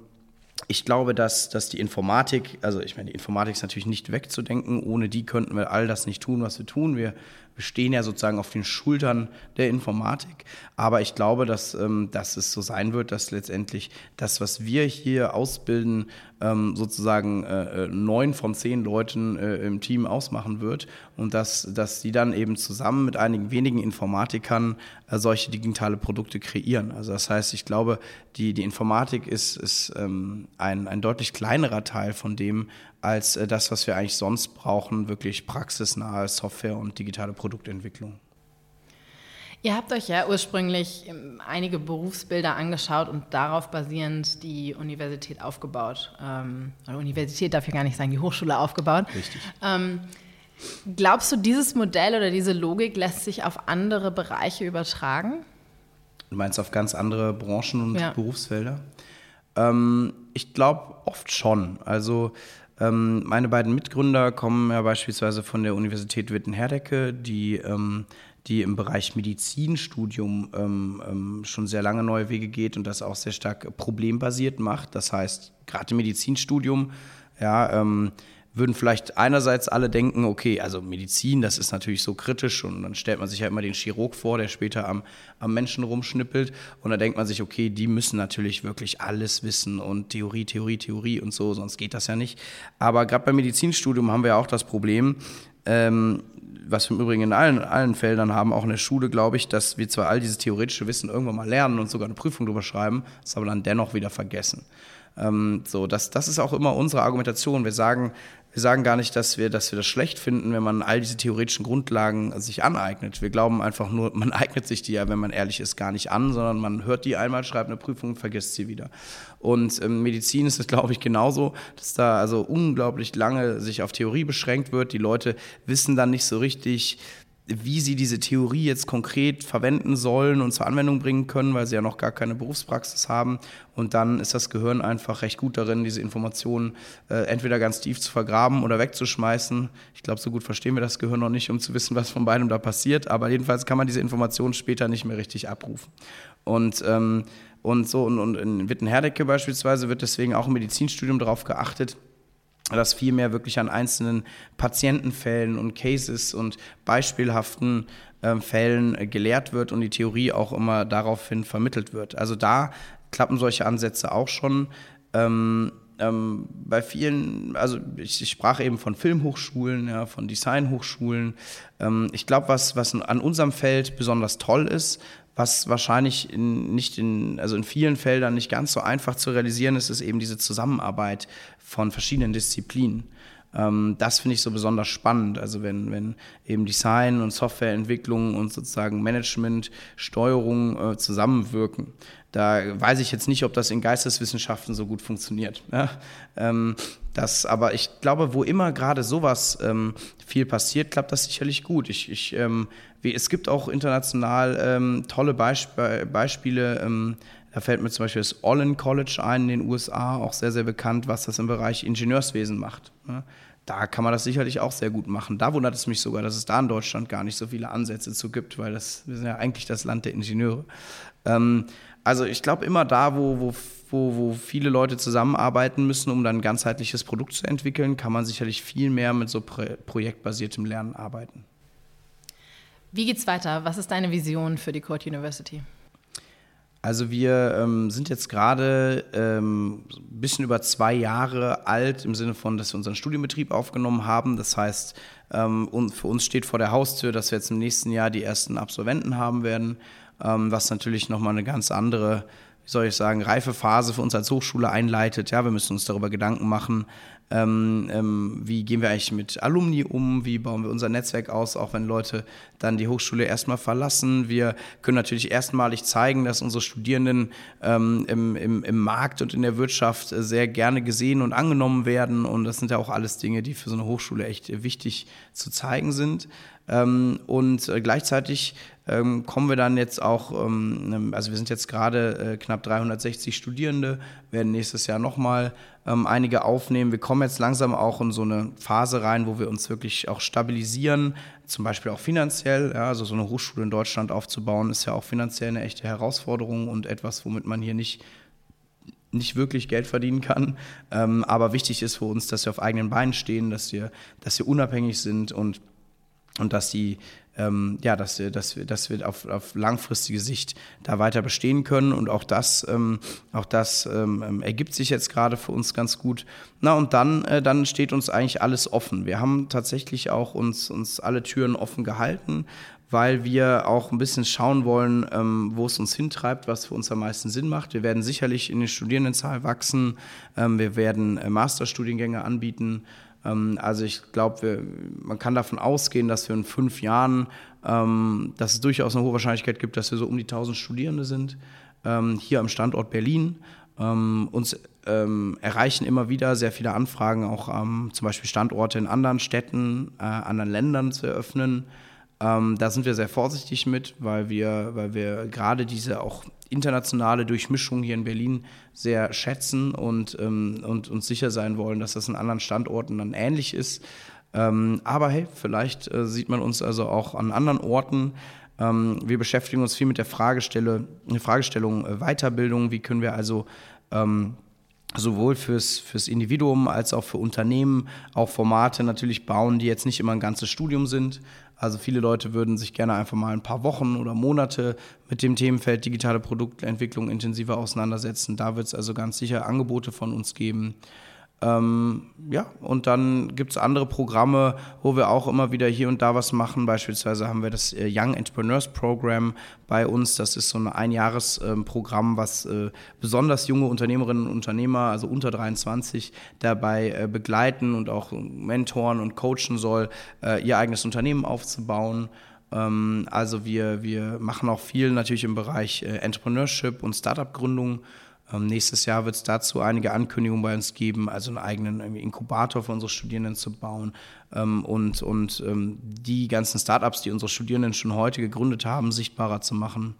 A: ich glaube, dass, dass die Informatik, also ich meine, die Informatik ist natürlich nicht wegzudenken, ohne die könnten wir all das nicht tun, was wir tun. Wir, wir stehen ja sozusagen auf den Schultern der Informatik. Aber ich glaube, dass, ähm, dass es so sein wird, dass letztendlich das, was wir hier ausbilden, ähm, sozusagen äh, äh, neun von zehn Leuten äh, im Team ausmachen wird und dass, dass die dann eben zusammen mit einigen wenigen Informatikern äh, solche digitale Produkte kreieren. Also das heißt, ich glaube, die, die Informatik ist, ist ähm, ein, ein deutlich kleinerer Teil von dem, als äh, das, was wir eigentlich sonst brauchen, wirklich praxisnahe Software und digitale Produktentwicklung.
B: Ihr habt euch ja ursprünglich ähm, einige Berufsbilder angeschaut und darauf basierend die Universität aufgebaut. Ähm, Universität darf ich gar nicht sagen, die Hochschule aufgebaut.
A: Richtig.
B: Ähm, glaubst du, dieses Modell oder diese Logik lässt sich auf andere Bereiche übertragen?
A: Du meinst auf ganz andere Branchen und ja. Berufsfelder? Ähm, ich glaube oft schon. Also ähm, meine beiden Mitgründer kommen ja beispielsweise von der Universität Witten-Herdecke, die, ähm, die im Bereich Medizinstudium ähm, ähm, schon sehr lange neue Wege geht und das auch sehr stark problembasiert macht. Das heißt, gerade im Medizinstudium, ja, ähm, würden vielleicht einerseits alle denken, okay, also Medizin, das ist natürlich so kritisch und dann stellt man sich ja immer den Chirurg vor, der später am, am Menschen rumschnippelt und dann denkt man sich, okay, die müssen natürlich wirklich alles wissen und Theorie, Theorie, Theorie und so, sonst geht das ja nicht. Aber gerade beim Medizinstudium haben wir ja auch das Problem, ähm, was wir im Übrigen in allen, allen Feldern haben, auch in der Schule, glaube ich, dass wir zwar all dieses theoretische Wissen irgendwann mal lernen und sogar eine Prüfung drüber schreiben, es aber dann dennoch wieder vergessen. Ähm, so, das, das ist auch immer unsere Argumentation. Wir sagen, wir sagen gar nicht, dass wir, dass wir das schlecht finden, wenn man all diese theoretischen Grundlagen sich aneignet. Wir glauben einfach nur, man eignet sich die ja, wenn man ehrlich ist, gar nicht an, sondern man hört die einmal, schreibt eine Prüfung und vergisst sie wieder. Und ähm, Medizin ist es, glaube ich, genauso, dass da also unglaublich lange sich auf Theorie beschränkt wird. Die Leute wissen dann nicht so richtig, wie sie diese Theorie jetzt konkret verwenden sollen und zur Anwendung bringen können, weil sie ja noch gar keine Berufspraxis haben. Und dann ist das Gehirn einfach recht gut darin, diese Informationen äh, entweder ganz tief zu vergraben oder wegzuschmeißen. Ich glaube, so gut verstehen wir das Gehirn noch nicht, um zu wissen, was von beidem da passiert. Aber jedenfalls kann man diese Informationen später nicht mehr richtig abrufen. Und ähm, und so und, und in Wittenherdecke beispielsweise wird deswegen auch im Medizinstudium darauf geachtet, dass viel mehr wirklich an einzelnen Patientenfällen und Cases und beispielhaften äh, Fällen gelehrt wird und die Theorie auch immer daraufhin vermittelt wird. Also da klappen solche Ansätze auch schon. Ähm, ähm, bei vielen, also ich, ich, sprach eben von Filmhochschulen, ja, von Designhochschulen. Ähm, ich glaube, was, was an unserem Feld besonders toll ist, was wahrscheinlich in, nicht in, also in vielen Feldern nicht ganz so einfach zu realisieren ist, ist eben diese Zusammenarbeit von verschiedenen Disziplinen. Ähm, das finde ich so besonders spannend. Also wenn, wenn eben Design und Softwareentwicklung und sozusagen Management, Steuerung äh, zusammenwirken. Da weiß ich jetzt nicht, ob das in Geisteswissenschaften so gut funktioniert. Ja? Ähm, das, aber ich glaube, wo immer gerade sowas ähm, viel passiert, klappt das sicherlich gut. Ich, ich, ähm, wie, es gibt auch international ähm, tolle Beisp Beispiele. Ähm, da fällt mir zum Beispiel das Olin College ein in den USA, auch sehr, sehr bekannt, was das im Bereich Ingenieurswesen macht. Ja? Da kann man das sicherlich auch sehr gut machen. Da wundert es mich sogar, dass es da in Deutschland gar nicht so viele Ansätze zu gibt, weil das, wir sind ja eigentlich das Land der Ingenieure. Also ich glaube immer da, wo, wo, wo, wo viele Leute zusammenarbeiten müssen, um dann ein ganzheitliches Produkt zu entwickeln, kann man sicherlich viel mehr mit so projektbasiertem Lernen arbeiten.
B: Wie geht's weiter? Was ist deine Vision für die Code University?
A: Also wir ähm, sind jetzt gerade ähm, ein bisschen über zwei Jahre alt im Sinne von, dass wir unseren Studienbetrieb aufgenommen haben. Das heißt, ähm, und für uns steht vor der Haustür, dass wir jetzt im nächsten Jahr die ersten Absolventen haben werden, was natürlich nochmal eine ganz andere, wie wie soll ich sagen, reife Phase für uns als Hochschule einleitet. Ja, wir müssen uns darüber Gedanken machen, ähm, ähm, wie gehen wir eigentlich mit Alumni um, wie bauen wir unser Netzwerk aus, auch wenn Leute dann die Hochschule erstmal verlassen. Wir können natürlich erstmalig zeigen, dass unsere Studierenden ähm, im, im, im Markt und in der Wirtschaft sehr gerne gesehen und angenommen werden. Und das sind ja auch alles Dinge, die für so eine Hochschule echt wichtig zu zeigen sind. Ähm, und äh, gleichzeitig ähm, kommen wir dann jetzt auch, ähm, also wir sind jetzt gerade äh, knapp 360 Studierende, werden nächstes Jahr nochmal einige aufnehmen. Wir kommen jetzt langsam auch in so eine Phase rein, wo wir uns wirklich auch stabilisieren, zum Beispiel auch finanziell. Ja, also so eine Hochschule in Deutschland aufzubauen, ist ja auch finanziell eine echte Herausforderung und etwas, womit man hier nicht nicht wirklich Geld verdienen kann. Aber wichtig ist für uns, dass wir auf eigenen Beinen stehen, dass wir, dass wir unabhängig sind und und dass die ähm, ja, dass, dass, wir, dass wir auf, auf langfristige Sicht da weiter bestehen können. Und auch das, ähm, auch das ähm, ähm, ergibt sich jetzt gerade für uns ganz gut. Na, und dann, äh, dann steht uns eigentlich alles offen. Wir haben tatsächlich auch uns, uns alle Türen offen gehalten, weil wir auch ein bisschen schauen wollen, ähm, wo es uns hintreibt, was für uns am meisten Sinn macht. Wir werden sicherlich in der Studierendenzahl wachsen. Ähm, wir werden äh, Masterstudiengänge anbieten. Ähm, also ich glaube, man kann davon ausgehen, dass wir in fünf Jahren, ähm, dass es durchaus eine hohe Wahrscheinlichkeit gibt, dass wir so um die 1000 Studierende sind, ähm, hier am Standort Berlin. uns erreichen immer wieder sehr viele Anfragen, auch zum Beispiel Standorte in anderen Städten, äh, anderen Ländern zu eröffnen. Da sind wir sehr vorsichtig mit, weil wir, weil wir gerade diese auch internationale Durchmischung hier in Berlin sehr schätzen und, ähm, und uns sicher sein wollen, dass das in anderen Standorten dann ähnlich ist. Ähm, aber hey, vielleicht äh, sieht man uns also auch an anderen Orten. Ähm, wir beschäftigen uns viel mit der Fragestelle, Fragestellung äh, Weiterbildung. Wie können wir also ähm, sowohl fürs, fürs Individuum als auch für Unternehmen auch Formate natürlich bauen, die jetzt nicht immer ein ganzes Studium sind, also viele Leute würden sich gerne einfach mal ein paar Wochen oder Monate mit dem Themenfeld digitale Produktentwicklung intensiver auseinandersetzen. Da wird es also ganz sicher Angebote von uns geben. Ähm, ja, und dann gibt es andere Programme, wo wir auch immer wieder hier und da was machen. Beispielsweise haben wir das äh, Young Entrepreneurs Program bei uns. Das ist so ein Einjahresprogramm, ähm, was äh, besonders junge Unternehmerinnen und Unternehmer, also unter 23, dabei äh, begleiten und auch mentoren und coachen soll, ihr eigenes Unternehmen aufzubauen. Ähm, also wir, wir machen auch viel natürlich im Bereich Entrepreneurship und Startup-Gründung. Ähm, nächstes Jahr wird es dazu einige Ankündigungen bei uns geben, also einen eigenen Inkubator für unsere Studierenden zu bauen ähm, und, und ähm, die ganzen Startups, die unsere Studierenden schon heute gegründet haben, sichtbarer zu machen.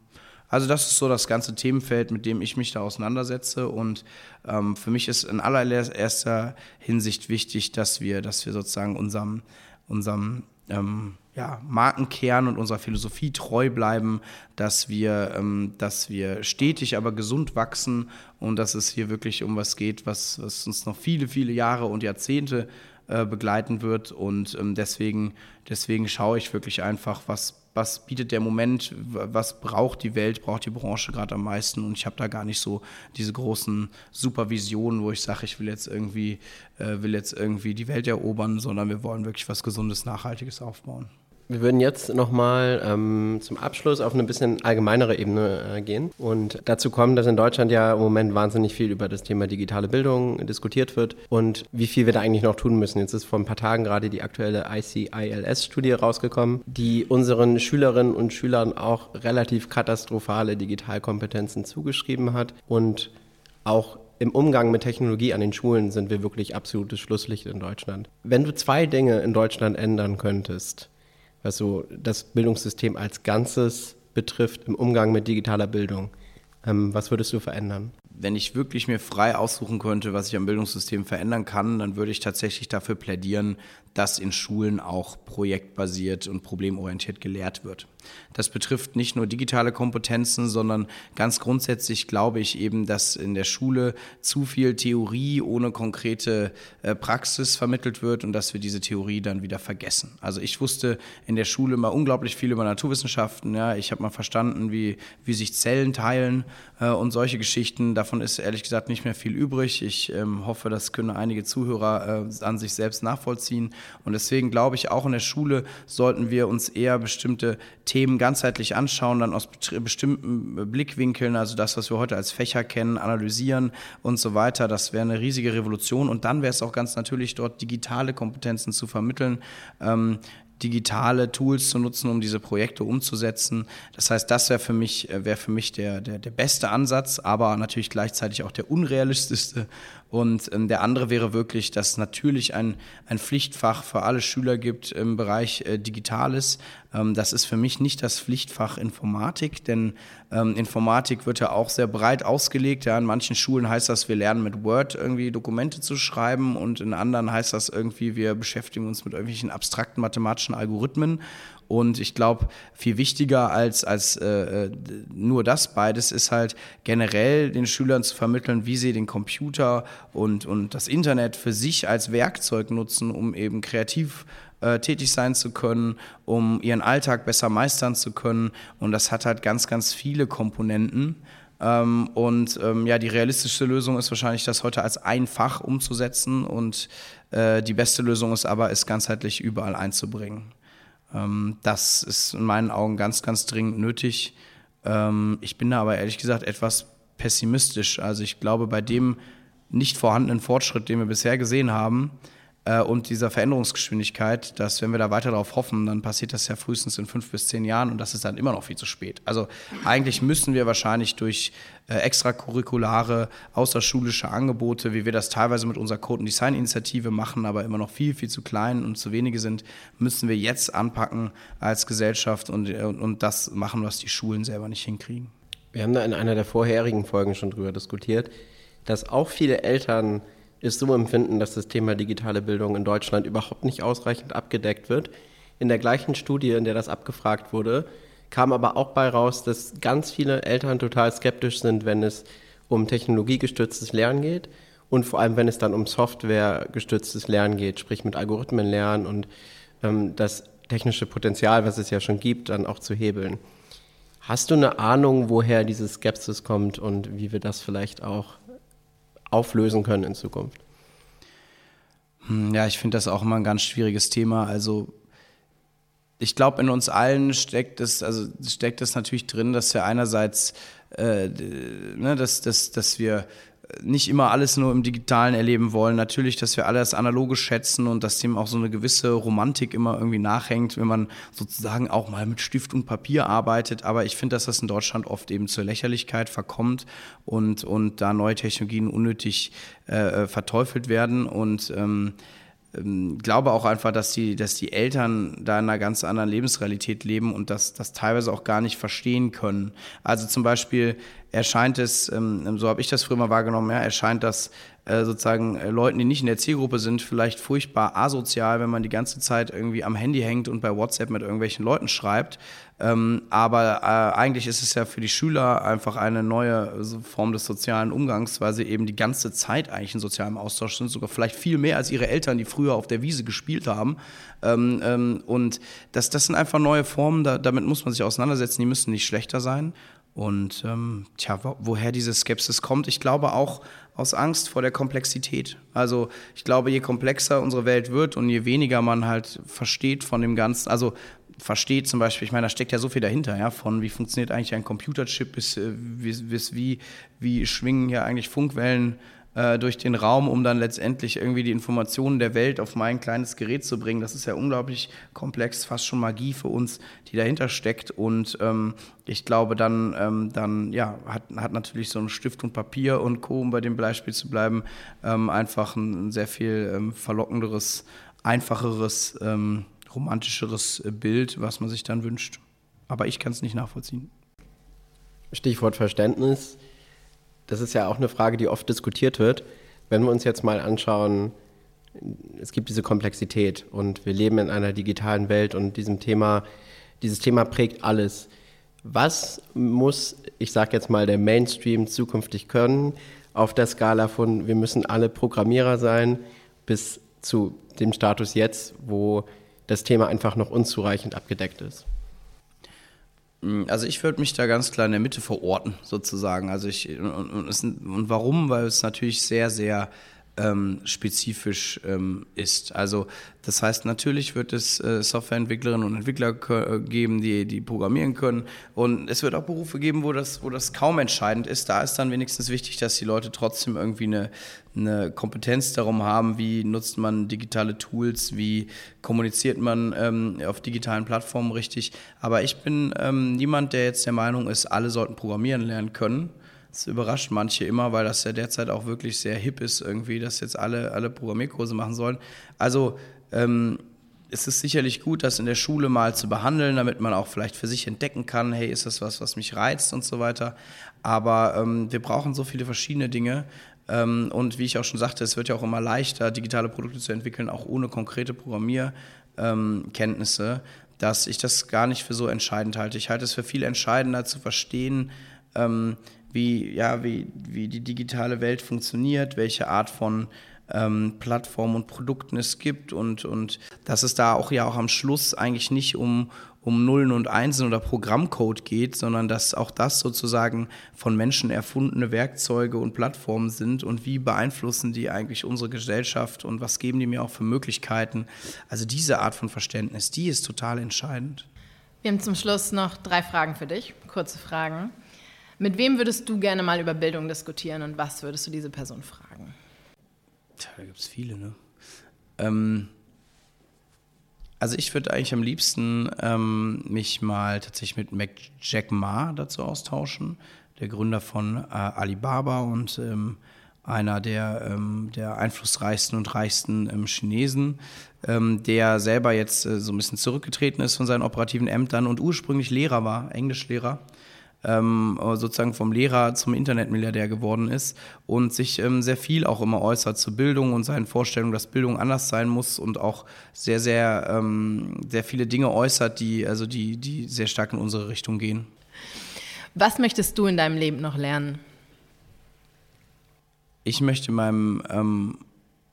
A: Also das ist so das ganze Themenfeld, mit dem ich mich da auseinandersetze. Und ähm, für mich ist in allererster Hinsicht wichtig, dass wir, dass wir sozusagen unserem, unserem ähm, ja, Markenkern und unserer Philosophie treu bleiben, dass wir, ähm, dass wir stetig, aber gesund wachsen und dass es hier wirklich um was geht, was, was uns noch viele, viele Jahre und Jahrzehnte äh, begleiten wird. Und ähm, deswegen, deswegen schaue ich wirklich einfach, was was bietet der Moment, was braucht die Welt, braucht die Branche gerade am meisten. Und ich habe da gar nicht so diese großen Supervisionen, wo ich sage, ich will jetzt irgendwie, äh, will jetzt irgendwie die Welt erobern, sondern wir wollen wirklich was Gesundes, Nachhaltiges aufbauen.
C: Wir würden jetzt nochmal ähm, zum Abschluss auf eine bisschen allgemeinere Ebene äh, gehen und dazu kommen, dass in Deutschland ja im Moment wahnsinnig viel über das Thema digitale Bildung diskutiert wird und wie viel wir da eigentlich noch tun müssen. Jetzt ist vor ein paar Tagen gerade die aktuelle ICILS-Studie rausgekommen, die unseren Schülerinnen und Schülern auch relativ katastrophale Digitalkompetenzen zugeschrieben hat und auch im Umgang mit Technologie an den Schulen sind wir wirklich absolutes Schlusslicht in Deutschland. Wenn du zwei Dinge in Deutschland ändern könntest, was so das Bildungssystem als Ganzes betrifft im Umgang mit digitaler Bildung. Ähm, was würdest du verändern?
A: Wenn ich wirklich mir frei aussuchen könnte, was ich am Bildungssystem verändern kann, dann würde ich tatsächlich dafür plädieren, dass in Schulen auch projektbasiert und problemorientiert gelehrt wird. Das betrifft nicht nur digitale Kompetenzen, sondern ganz grundsätzlich glaube ich eben, dass in der Schule zu viel Theorie ohne konkrete äh, Praxis vermittelt wird und dass wir diese Theorie dann wieder vergessen. Also ich wusste in der Schule mal unglaublich viel über Naturwissenschaften. Ja, ich habe mal verstanden, wie, wie sich Zellen teilen äh, und solche Geschichten. Da davon ist ehrlich gesagt nicht mehr viel übrig. Ich ähm, hoffe, das können einige Zuhörer äh, an sich selbst nachvollziehen. Und deswegen glaube ich, auch in der Schule sollten wir uns eher bestimmte Themen ganzheitlich anschauen, dann aus bestimmten Blickwinkeln, also das, was wir heute als Fächer kennen, analysieren und so weiter. Das wäre eine riesige Revolution. Und dann wäre es auch ganz natürlich, dort digitale Kompetenzen zu vermitteln. Ähm, digitale Tools zu nutzen, um diese Projekte umzusetzen. Das heißt, das wäre für mich, äh, wäre für mich der, der, der beste Ansatz, aber natürlich gleichzeitig auch der unrealistischste. Und ähm, der andere wäre wirklich, dass natürlich ein, ein Pflichtfach für alle Schüler gibt im Bereich äh, Digitales. Ähm, das ist für mich nicht das Pflichtfach Informatik, denn ähm, Informatik wird ja auch sehr breit ausgelegt. Ja, in manchen Schulen heißt das, wir lernen mit Word irgendwie Dokumente zu schreiben und in anderen heißt das irgendwie, wir beschäftigen uns mit irgendwelchen abstrakten mathematischen Algorithmen. Und ich glaube, viel wichtiger als, als äh, äh, nur das beides ist halt generell den Schülern zu vermitteln, wie sie den Computer und, und das Internet für sich als Werkzeug nutzen, um eben kreativ äh, tätig sein zu können, um ihren Alltag besser meistern zu können. Und das hat halt ganz, ganz viele Komponenten. Ähm, und ähm, ja, die realistischste Lösung ist wahrscheinlich, das heute als ein Fach umzusetzen. Und äh, die beste Lösung ist aber, es ganzheitlich überall einzubringen. Ähm, das ist in meinen Augen ganz, ganz dringend nötig. Ähm, ich bin da aber ehrlich gesagt etwas pessimistisch. Also ich glaube, bei dem nicht vorhandenen Fortschritt, den wir bisher gesehen haben, äh, und dieser Veränderungsgeschwindigkeit, dass wenn wir da weiter darauf hoffen, dann passiert das ja frühestens in fünf bis zehn Jahren und das ist dann immer noch viel zu spät. Also eigentlich müssen wir wahrscheinlich durch äh, extracurriculare, außerschulische Angebote, wie wir das teilweise mit unserer Code- und Design-Initiative machen, aber immer noch viel, viel zu klein und zu wenige sind, müssen wir jetzt anpacken als Gesellschaft und, äh, und, und das machen, was die Schulen selber nicht hinkriegen.
C: Wir haben da in einer der vorherigen Folgen schon drüber diskutiert, dass auch viele Eltern ist so empfinden, dass das Thema digitale Bildung in Deutschland überhaupt nicht ausreichend abgedeckt wird. In der gleichen Studie, in der das abgefragt wurde, kam aber auch bei raus, dass ganz viele Eltern total skeptisch sind, wenn es um technologiegestütztes Lernen geht und vor allem, wenn es dann um softwaregestütztes Lernen geht, sprich mit Algorithmen lernen und ähm, das technische Potenzial, was es ja schon gibt, dann auch zu hebeln. Hast du eine Ahnung, woher diese Skepsis kommt und wie wir das vielleicht auch auflösen können in Zukunft?
A: Hm, ja, ich finde das auch immer ein ganz schwieriges Thema. Also ich glaube, in uns allen steckt es, also steckt es natürlich drin, dass wir einerseits, äh, ne, dass, dass, dass wir nicht immer alles nur im Digitalen erleben wollen. Natürlich, dass wir alles analoge schätzen und dass dem auch so eine gewisse Romantik immer irgendwie nachhängt, wenn man sozusagen auch mal mit Stift und Papier arbeitet. Aber ich finde, dass das in Deutschland oft eben zur Lächerlichkeit verkommt und, und da neue Technologien unnötig äh, verteufelt werden und ähm, ähm, glaube auch einfach, dass die, dass die Eltern da in einer ganz anderen Lebensrealität leben und das, das teilweise auch gar nicht verstehen können. Also zum Beispiel erscheint es, ähm, so habe ich das früher mal wahrgenommen, ja, erscheint das äh, sozusagen äh, Leuten, die nicht in der Zielgruppe sind, vielleicht furchtbar asozial, wenn man die ganze Zeit irgendwie am Handy hängt und bei WhatsApp mit irgendwelchen Leuten schreibt. Ähm, aber äh, eigentlich ist es ja für die Schüler einfach eine neue Form des sozialen Umgangs, weil sie eben die ganze Zeit eigentlich in sozialem Austausch sind, sogar vielleicht viel mehr als ihre Eltern, die früher auf der Wiese gespielt haben. Ähm, ähm, und das, das sind einfach neue Formen, da, damit muss man sich auseinandersetzen, die müssen nicht schlechter sein. Und ähm, tja, woher diese Skepsis kommt, ich glaube auch aus Angst vor der Komplexität. Also ich glaube, je komplexer unsere Welt wird und je weniger man halt versteht von dem Ganzen, also versteht zum Beispiel, ich meine, da steckt ja so viel dahinter, ja, von wie funktioniert eigentlich ein Computerchip bis, äh, bis, bis wie, wie schwingen ja eigentlich Funkwellen äh, durch den Raum, um dann letztendlich irgendwie die Informationen der Welt auf mein kleines Gerät zu bringen. Das ist ja unglaublich komplex, fast schon Magie für uns, die dahinter steckt. Und ähm, ich glaube, dann, ähm, dann ja, hat, hat natürlich so ein Stift und Papier und Co., um bei dem Beispiel zu bleiben, ähm, einfach ein, sehr viel ähm, verlockenderes, einfacheres, ähm, romantischeres Bild, was man sich dann wünscht. Aber ich kann es nicht nachvollziehen.
C: Stichwort Verständnis das ist ja auch eine Frage, die oft diskutiert wird. Wenn wir uns jetzt mal anschauen, es gibt diese Komplexität und wir leben in einer digitalen Welt und diesem Thema, dieses Thema prägt alles. Was muss, ich sage jetzt mal, der Mainstream zukünftig können, auf der Skala von wir müssen alle Programmierer sein, bis zu dem Status jetzt, wo das Thema einfach noch unzureichend abgedeckt ist?
A: Mm, also ich würde mich da ganz klar in der Mitte verorten, sozusagen. Also ich und, und, und warum? Weil es natürlich sehr, sehr ähm, spezifisch ähm, ist. Also das heißt, natürlich wird es äh, Softwareentwicklerinnen und Entwickler äh, geben, die, die programmieren können. Und es wird auch Berufe geben, wo das, wo das kaum entscheidend ist. Da ist dann wenigstens wichtig, dass die Leute trotzdem irgendwie eine, eine Kompetenz darum haben, wie nutzt man digitale Tools, wie kommuniziert man ähm, auf digitalen Plattformen richtig. Aber ich bin ähm, niemand, der jetzt der Meinung ist, alle sollten programmieren lernen können. Das überrascht manche immer, weil das ja derzeit auch wirklich sehr hip ist, irgendwie, dass jetzt alle, alle Programmierkurse machen sollen. Also ähm, es ist sicherlich gut, das in der Schule mal zu behandeln, damit man auch vielleicht für sich entdecken kann, hey, ist das was, was mich reizt und so weiter. Aber ähm, wir brauchen so viele verschiedene Dinge. Ähm, und wie ich auch schon sagte, es wird ja auch immer leichter, digitale Produkte zu entwickeln, auch ohne konkrete Programmierkenntnisse, ähm, dass ich das gar nicht für so entscheidend halte. Ich halte es für viel entscheidender zu verstehen, ähm, wie, ja, wie, wie die digitale Welt funktioniert, welche Art von ähm, Plattformen und Produkten es gibt und, und dass es da auch ja auch am Schluss eigentlich nicht um, um Nullen und Einsen oder Programmcode geht, sondern dass auch das sozusagen von Menschen erfundene Werkzeuge und Plattformen sind und wie beeinflussen die eigentlich unsere Gesellschaft und was geben die mir auch für Möglichkeiten. Also diese Art von Verständnis, die ist total entscheidend.
B: Wir haben zum Schluss noch drei Fragen für dich, kurze Fragen. Mit wem würdest du gerne mal über Bildung diskutieren und was würdest du diese Person fragen?
A: Tja, da gibt es viele, ne? Ähm, also ich würde eigentlich am liebsten ähm, mich mal tatsächlich mit Mac Jack Ma dazu austauschen, der Gründer von äh, Alibaba und ähm, einer der, ähm, der einflussreichsten und reichsten ähm, Chinesen, ähm, der selber jetzt äh, so ein bisschen zurückgetreten ist von seinen operativen Ämtern und ursprünglich Lehrer war, Englischlehrer ähm, sozusagen vom Lehrer zum Internetmilliardär geworden ist und sich ähm, sehr viel auch immer äußert zur Bildung und seinen Vorstellungen, dass Bildung anders sein muss und auch sehr, sehr, ähm, sehr viele Dinge äußert, die, also die, die sehr stark in unsere Richtung gehen.
B: Was möchtest du in deinem Leben noch lernen?
A: Ich möchte in meinem ähm,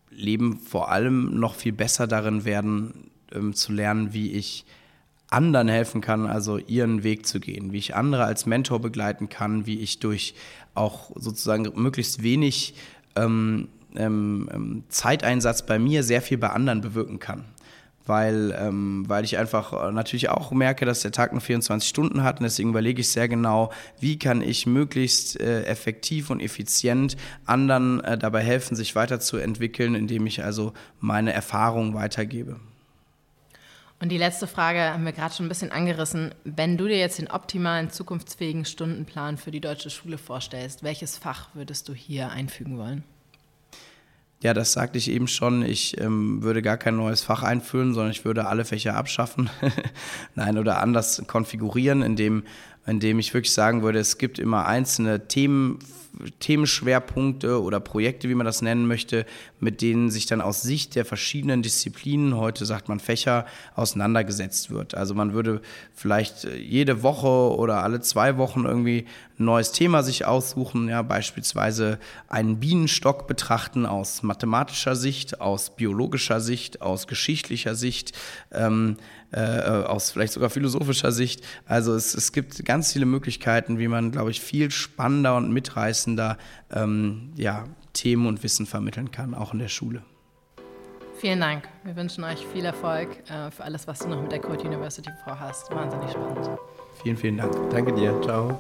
A: Leben vor allem noch viel besser darin werden, ähm, zu lernen, wie ich anderen helfen kann, also ihren Weg zu gehen, wie ich andere als Mentor begleiten kann, wie ich durch auch sozusagen möglichst wenig ähm, ähm, ähm Zeiteinsatz bei mir sehr viel bei anderen bewirken kann. Weil, ähm, weil ich einfach äh, natürlich auch merke, dass der Tag nur 24 Stunden hat und deswegen überlege ich sehr genau, wie kann ich möglichst äh, effektiv und effizient anderen äh, dabei helfen, sich weiterzuentwickeln, indem ich also meine Erfahrungen weitergebe.
B: Und die letzte Frage haben wir gerade schon ein bisschen angerissen. Wenn du dir jetzt den optimalen zukunftsfähigen Stundenplan für die deutsche Schule vorstellst, welches Fach würdest du hier einfügen wollen?
A: Ja, das sagte ich eben schon. Ich ähm, würde gar kein neues Fach einführen, sondern ich würde alle Fächer abschaffen. Nein, oder anders konfigurieren, indem, indem ich wirklich sagen würde, es gibt immer einzelne Themen, Themenschwerpunkte oder Projekte, wie man das nennen möchte, mit denen sich dann aus Sicht der verschiedenen Disziplinen, heute sagt man Fächer, auseinandergesetzt wird. Also man würde vielleicht äh, jede Woche oder alle zwei Wochen irgendwie ein neues Thema sich aussuchen, ja, beispielsweise einen Bienenstock betrachten aus mathematischer Sicht, aus biologischer Sicht, aus geschichtlicher Sicht, ähm, äh, aus vielleicht sogar philosophischer Sicht. Also es, es gibt ganz viele Möglichkeiten, wie man, glaube ich, viel spannender und mitreißender ähm, ja, Themen und Wissen vermitteln kann, auch in der Schule.
B: Vielen Dank. Wir wünschen euch viel Erfolg äh, für alles, was du noch mit der Code University vorhast. Wahnsinnig spannend.
A: Vielen, vielen Dank.
C: Danke dir. Ciao.